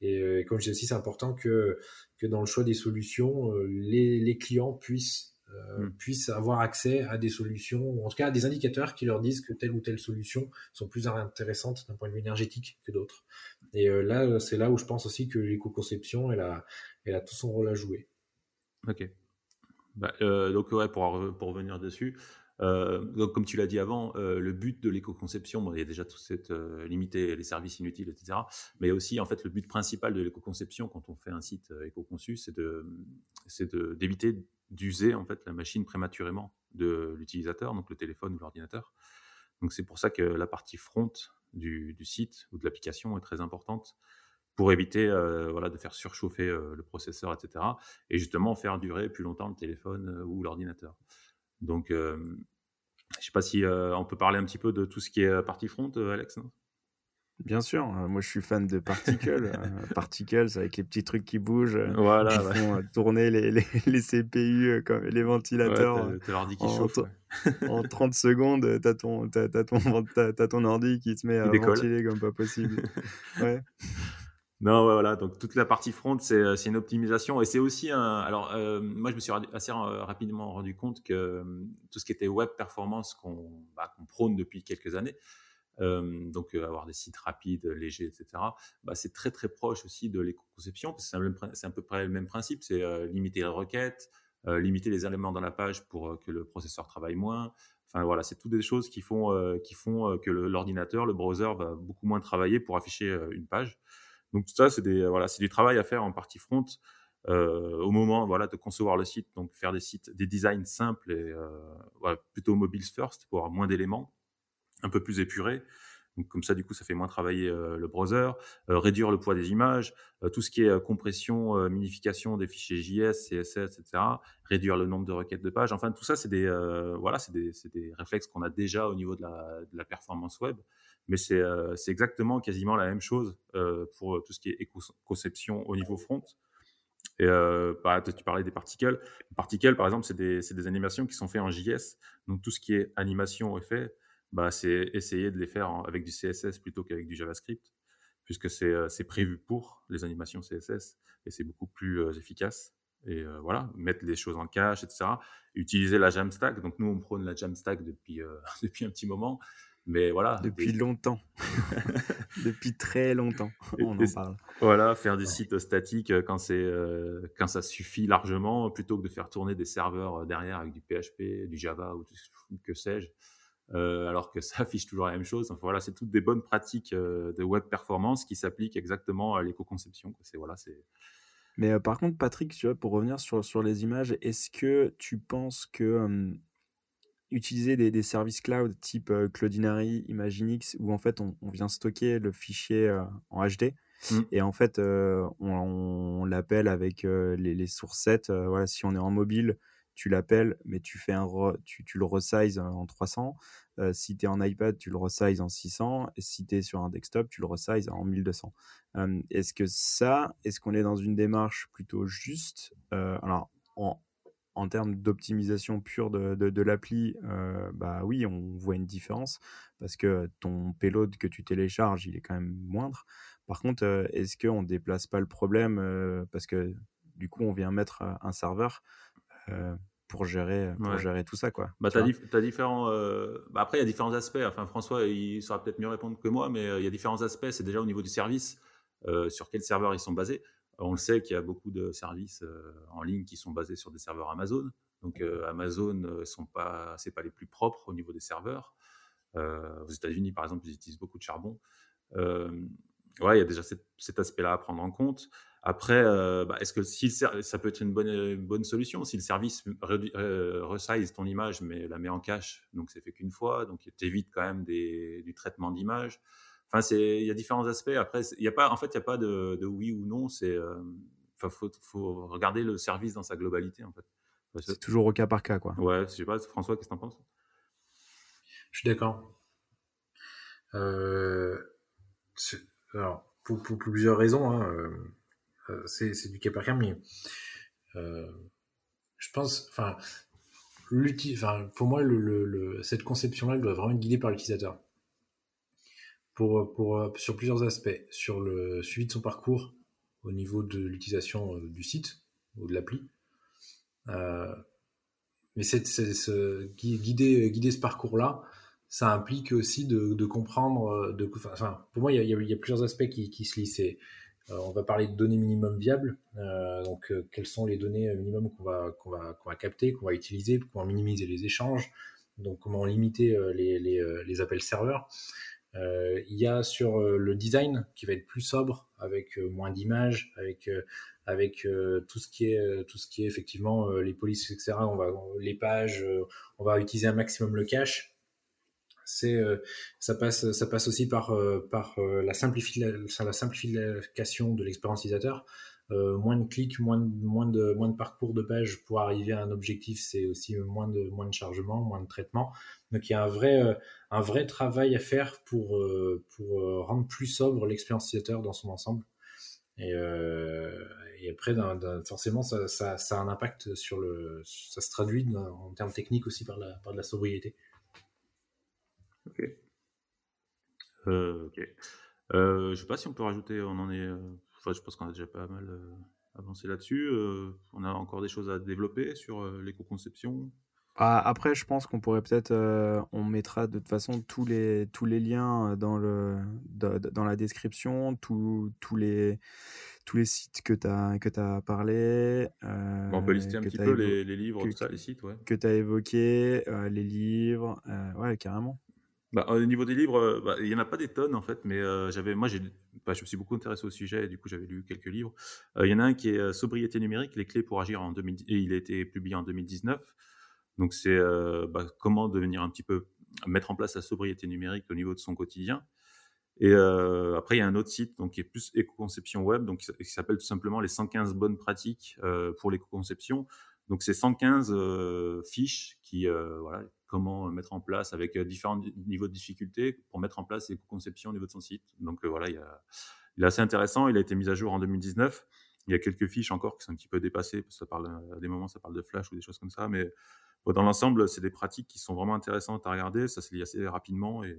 Et, comme je dis aussi, c'est important que, que dans le choix des solutions, les, les clients puissent euh, hmm. puissent avoir accès à des solutions, ou en tout cas à des indicateurs qui leur disent que telle ou telle solution sont plus intéressantes d'un point de vue énergétique que d'autres. Et euh, là, c'est là où je pense aussi que l'éco-conception, elle a, elle a tout son rôle à jouer. Ok. Bah, euh, donc, ouais, pour, pour revenir dessus, donc, comme tu l'as dit avant, le but de l'éco-conception, bon, il y a déjà tout cette limiter les services inutiles, etc. Mais aussi, en fait, le but principal de l'éco-conception, quand on fait un site éco-conçu, c'est d'éviter d'user en fait la machine prématurément de l'utilisateur, donc le téléphone ou l'ordinateur. Donc c'est pour ça que la partie front du, site ou de l'application est très importante pour éviter euh, voilà, de faire surchauffer euh, le processeur, etc. Et justement faire durer plus longtemps le téléphone euh, ou l'ordinateur. Donc je ne sais pas si on peut parler un petit peu de tout ce qui est partie front, Alex. Bien sûr, euh, moi je suis fan de Particles. Euh, particles avec les petits trucs qui bougent, euh, voilà, qui font tourner les, les, les, CPU comme les ventilateurs. Ouais, qui en, chauffe. En 30 secondes, t'as ton, as, ton, ton ordi qui se met à ventiler comme pas possible. ouais. Non, voilà, donc toute la partie front, c'est une optimisation et c'est aussi un. Alors, moi, je me suis assez rapidement rendu compte que tout ce qui était web performance qu'on bah, prône depuis quelques années, euh, donc euh, avoir des sites rapides, légers, etc. Bah, c'est très très proche aussi de l'éco-conception, parce que c'est à peu près le même principe, c'est euh, limiter les requêtes, limiter les éléments dans la page pour que le processeur travaille moins. Enfin voilà, c'est toutes des choses qui font que l'ordinateur, le, browser va beaucoup moins travailler pour afficher une page. Donc tout ça, c'est voilà, du travail à faire en partie front. au moment voilà de concevoir le site, donc faire des sites, des designs simples et plutôt mobiles first pour avoir moins d'éléments un peu plus épuré. Donc, comme ça, du coup, ça fait moins travailler euh, le browser, euh, réduire le poids des images, euh, tout ce qui est compression, minification des fichiers JS, CSS, etc. Réduire le nombre de requêtes de pages. Enfin, tout ça, c'est des, voilà, c'est des, des, réflexes qu'on a déjà au niveau de la, de la performance web. Mais c'est exactement, quasiment la même chose pour tout ce qui est éco-conception au niveau front. Bah, tu parlais des particules. Les particules, par exemple, c'est des, animations qui sont faites en JS. Donc, tout ce qui est animation fait bah, c'est essayer de les faire avec du CSS plutôt qu'avec du JavaScript, puisque c'est prévu pour les animations CSS et c'est beaucoup plus efficace. Et voilà, mettre les choses en cache, etc. Utiliser la Jamstack. Donc nous, on prône la Jamstack depuis un petit moment. Mais voilà. Depuis longtemps. depuis très longtemps. On en parle. Voilà, faire des sites statiques quand, c'est quand ça suffit largement, plutôt que de faire tourner des serveurs derrière avec du PHP, du Java ou que sais-je. Euh, alors que ça affiche toujours la même chose. Enfin, voilà, c'est toutes des bonnes pratiques euh, de web performance qui s'appliquent exactement à l'éco-conception. C'est voilà, c'est. Mais euh, par contre, Patrick, tu vois, pour revenir sur, sur les images, est-ce que tu penses que utiliser des, services cloud type Cloudinary, Imaginix, où en fait on, vient stocker le fichier en HD. Mmh. Et en fait, on, l'appelle avec les, sources 7. voilà, si on est en mobile, tu l'appelles, mais tu, fais un tu, le resize en 300. si tu es en iPad, tu le resize en 600. Et si tu es sur un desktop, tu le resize en 1200. est-ce que ça, est-ce qu'on est dans une démarche plutôt juste? Alors, en, en termes d'optimisation pure de, de, l'appli, euh, bah oui, on voit une différence parce que ton payload que tu télécharges, il est quand même moindre. Par contre, euh, est-ce qu'on ne déplace pas le problème euh, parce que du coup, on vient mettre un serveur pour gérer, pour gérer tout ça quoi. Bah, tu as, différents. Bah, après, il y a différents aspects. Enfin, François, il saura peut-être mieux répondre que moi, mais il y a différents aspects. C'est déjà au niveau du service, sur quel serveur ils sont basés. On le sait qu'il y a beaucoup de services euh, en ligne qui sont basés sur des serveurs Amazon. Donc euh, Amazon, euh, sont pas, c'est pas les plus propres au niveau des serveurs. aux États-Unis, par exemple, ils utilisent beaucoup de charbon. ouais, il y a déjà cet, aspect-là à prendre en compte. Après, bah, est-ce que si ça peut être une bonne, bonne solution? Si le service resize ton image mais la met en cache, donc c'est fait qu'une fois, donc tu évites quand même du traitement d'image. Enfin, il y a différents aspects. Après, il y a pas, en fait, il n'y a pas de, oui ou non. C'est, euh, faut, faut, regarder le service dans sa globalité, en fait. C'est toujours au cas par cas, quoi. Ouais, je sais pas, François, qu'est-ce que tu en penses? Je suis d'accord. Euh, alors, pour, plusieurs raisons, hein, euh, c'est, du cas par cas, mais je pense, enfin, pour moi, le, cette conception-là, elle doit vraiment être guidée par l'utilisateur pour, pour, euh, sur plusieurs aspects. Sur le suivi de son parcours au niveau de l'utilisation euh, du site ou de l'appli. Euh, mais guider, guider ce parcours-là, ça implique aussi de, comprendre. De, enfin, pour moi, il y, a, plusieurs aspects qui, se lient. on va parler de données minimum viables. donc, quelles sont les données minimum qu'on va, qu'on va, qu'on va capter, qu'on va utiliser, pour minimiser les échanges. Donc, comment limiter les, les, les appels serveurs. Euh, il y a sur euh, le design qui va être plus sobre, avec euh, moins d'images, avec avec tout ce qui est tout ce qui est effectivement les polices etc on va les pages on va utiliser un maximum le cache. C'est ça passe ça passe aussi par par la, la simplification de l'expérience utilisateur euh, moins de clics, moins de, moins, de, moins de parcours de page pour arriver à un objectif, c'est aussi moins de, moins de chargement, moins de traitement. Donc il y a un vrai, euh, un vrai travail à faire pour, euh, pour rendre plus sobre l'expérience utilisateur dans son ensemble. Et, et après, forcément, ça, ça, ça, a un impact sur le. Ça se traduit en termes techniques aussi par, la, par de la sobriété. Ok. ok. je sais pas si on peut rajouter, on en est je pense qu'on a déjà pas mal euh, avancé là-dessus. Euh, on a encore des choses à développer sur euh, l'éco-conception. Ah, après, je pense qu'on pourrait peut-être, on mettra de toute façon tous les, tous les liens dans, le, dans la description, tous, tous, les, tous les sites que tu as, que as parlé. on peut lister un petit peu les, les, livres, tout ça, les sites, ouais. Que tu as évoqué, les livres, ouais, carrément. Bah, au niveau des livres, euh, bah, il n'y en a pas des tonnes en fait, mais euh, j'avais, moi, bah, je me suis beaucoup intéressé au sujet et du coup, j'avais lu quelques livres. Euh, il y en a un qui est Sobriété numérique, les clés pour agir en 2010, et il a été publié en 2019. Donc, c'est bah, comment devenir un petit peu, mettre en place la sobriété numérique au niveau de son quotidien. Et après, il y a un autre site donc, qui est plus éco-conception web, donc, qui s'appelle tout simplement les 115 bonnes pratiques pour l'éco-conception. Donc, c'est 115 fiches qui, voilà, comment mettre en place avec euh, différents niveaux de difficulté pour mettre en place les conceptions au niveau de son site. Donc euh, voilà, il, est assez intéressant. Il a été mis à jour en 2019. Il y a quelques fiches encore qui sont un petit peu dépassées parce que ça parle à des moments ça parle de flash ou des choses comme ça, mais dans l'ensemble c'est des pratiques qui sont vraiment intéressantes à regarder. Ça se lit assez rapidement et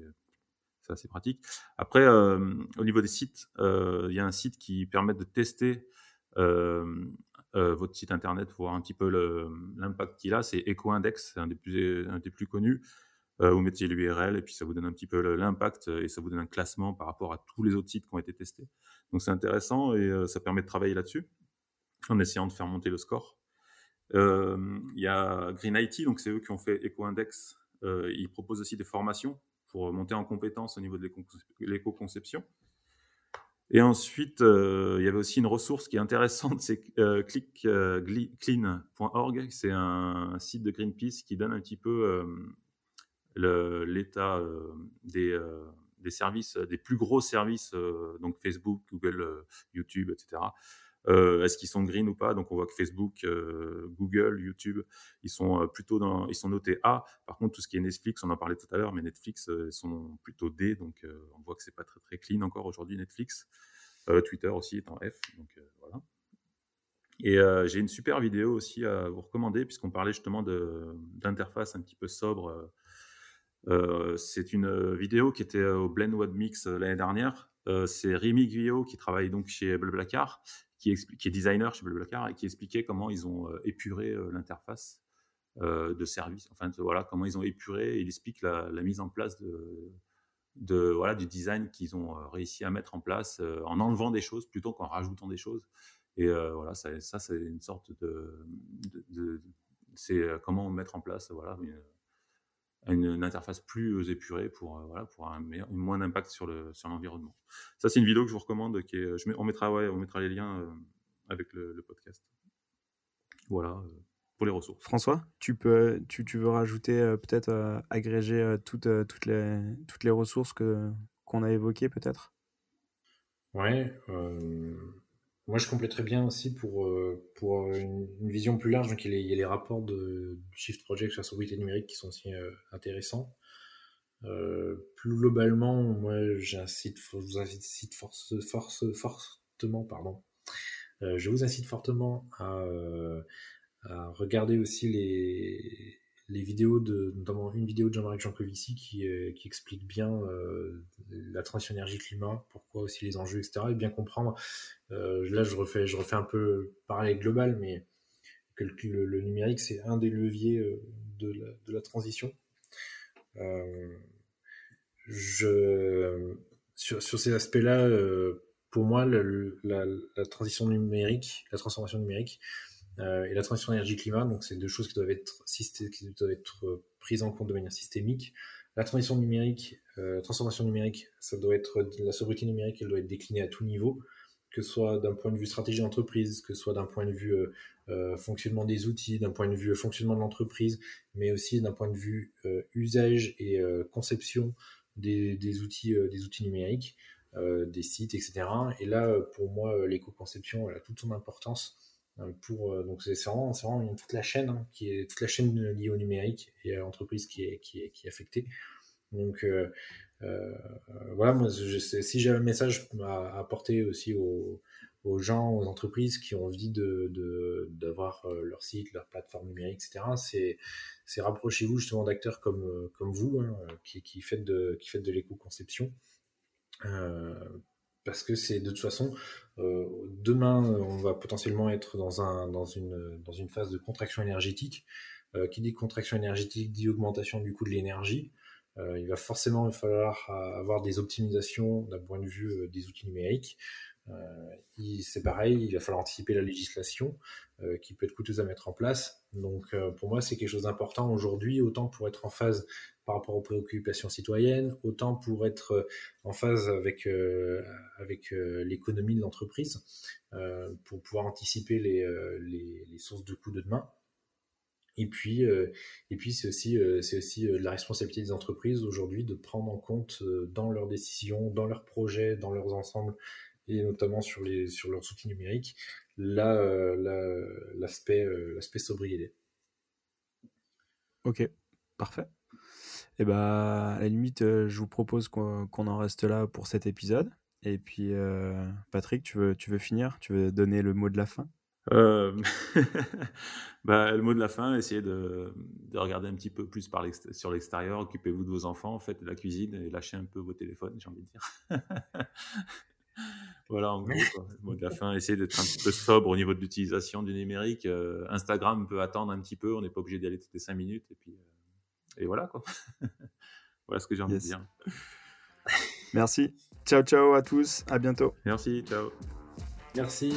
c'est assez pratique. Après, euh, au niveau des sites, il y a un site qui permet de tester euh, votre site internet, voir un petit peu l'impact qu'il a. C'est EcoIndex, un des plus, connus. Euh, vous mettez l'URL et puis ça vous donne un petit peu l'impact et ça vous donne un classement par rapport à tous les autres sites qui ont été testés. Donc c'est intéressant et euh, ça permet de travailler là-dessus en essayant de faire monter le score. Il y a Green IT, donc c'est eux qui ont fait EcoIndex. ils proposent aussi des formations pour monter en compétences au niveau de l'éco-conception. Et ensuite, euh, il y avait aussi une ressource qui est intéressante, c'est euh, clickclean.org. C'est un, site de Greenpeace qui donne un petit peu l'état des, services, des plus gros services, donc Facebook, Google, YouTube, etc. Euh, est-ce qu'ils sont green ou pas? Donc on voit que Facebook, euh, Google, YouTube, ils sont euh, plutôt ils sont notés A. Par contre, tout ce qui est Netflix, on en parlait tout à l'heure, mais Netflix ils sont plutôt D. Donc on voit que c'est pas très très clean encore aujourd'hui Netflix. Twitter aussi est en F. Donc voilà. Et j'ai une super vidéo aussi à vous recommander puisqu'on parlait justement d'interface un petit peu sobre. c'est une vidéo qui était au Blend Web Mix l'année dernière. c'est Rémi Guyot qui travaille donc chez Blablacar qui, est designer chez Blablacar et qui expliquait comment ils ont euh, épuré euh, l'interface euh, de service. Enfin, voilà, comment ils ont épuré. Il explique la, mise en place de, voilà, du design qu'ils ont réussi à mettre en place en enlevant des choses plutôt qu'en rajoutant des choses. Et voilà, ça, c'est une sorte de, c'est comment mettre en place voilà une, interface plus épurée pour voilà pour un meilleur, moins d'impact sur le sur l'environnement. Ça c'est une vidéo que je vous recommande qui est, je on mettra ouais on mettra les liens avec le, podcast. Voilà pour les ressources. François, tu peux tu, tu veux rajouter peut-être agréger toutes toutes les toutes les ressources que qu'on a évoquées peut-être? Ouais. Euh moi, je compléterais bien aussi pour, euh, pour une, vision plus large. Donc, il y a les, rapports de Shift Project sur la sobriété numérique qui sont aussi euh, intéressants. Euh, plus globalement, moi, j'incite, je vous incite force, force, fortement, pardon. je vous incite fortement à, à regarder aussi les, les vidéos de, notamment une vidéo de Jean-Marc Jancovici qui, euh, explique bien euh, la transition énergie-climat, pourquoi aussi les enjeux, etc. Et bien comprendre. Euh, là, je refais, je refais un peu pareil global, mais que le, numérique, c'est un des leviers de la, transition. je, sur, sur ces aspects-là, pour moi, la, transition numérique, la transformation numérique, et la transition énergie-climat. Donc, c'est deux choses qui doivent être, euh, prises en compte de manière systémique. La transition numérique, euh, transformation numérique, ça doit être la sobriété numérique, elle doit être déclinée à tout niveau, que ce soit d'un point de vue stratégie d'entreprise, que ce soit d'un point de vue fonctionnement des outils, d'un point de vue fonctionnement de l'entreprise, mais aussi d'un point de vue usage et conception des, outils, des outils numériques, des sites, etc. Et là, pour moi, l'éco-conception, elle a toute son importance euh, pour, euh, donc c'est vraiment, vraiment, toute la chaîne hein, qui est toute la chaîne liée au numérique et à l'entreprise qui est, qui, est, qui est affectée. Donc euh, voilà, moi, si j'ai un message à apporter aussi aux, gens, aux entreprises qui ont envie de, d'avoir leur site, leur plateforme numérique, etc., c'est, c'est rapprochez-vous justement d'acteurs comme, comme vous, hein, qui, qui faites de, qui faites de l'éco-conception. Parce que c'est de toute façon, euh, demain, on va potentiellement être dans, un, dans, une, dans une phase de contraction énergétique. Euh, qui dit contraction énergétique dit augmentation du coût de l'énergie. Euh, il va forcément falloir avoir des optimisations d'un point de vue des outils numériques. c'est pareil, il va falloir anticiper la législation qui peut être coûteuse à mettre en place. Donc pour moi, c'est quelque chose d'important aujourd'hui, autant pour être en phase par rapport aux préoccupations citoyennes, autant pour être euh, en phase avec, euh, avec euh, l'économie de l'entreprise, pour pouvoir anticiper les, les, sources de coûts de demain. Et puis, puis c'est aussi, aussi la responsabilité des entreprises aujourd'hui de prendre en compte dans leurs décisions, dans leurs projets, dans leurs ensembles, et notamment sur, les, sur leurs outils numériques, l'aspect l'aspect sobriété. Ok, parfait. Et bah, à la limite, euh, je vous propose qu'on en reste là pour cet épisode. Et puis, euh, Patrick, tu veux, tu veux finir? Tu veux donner le mot de la fin? Euh, bah, le mot de la fin, essayez de, de regarder un petit peu plus par sur l'extérieur, occupez-vous de vos enfants, faites de la cuisine et lâchez un peu vos téléphones, j'ai envie de dire. voilà, en gros, le mot de la fin, essayez d'être un petit peu sobre au niveau de l'utilisation du numérique. Instagram peut attendre un petit peu, on n'est pas obligé d'y aller toutes les 5 minutes. Et puis, et voilà quoi. voilà ce que j'ai envie de dire. Merci. Ciao ciao à tous. À bientôt. Merci. Ciao. Merci.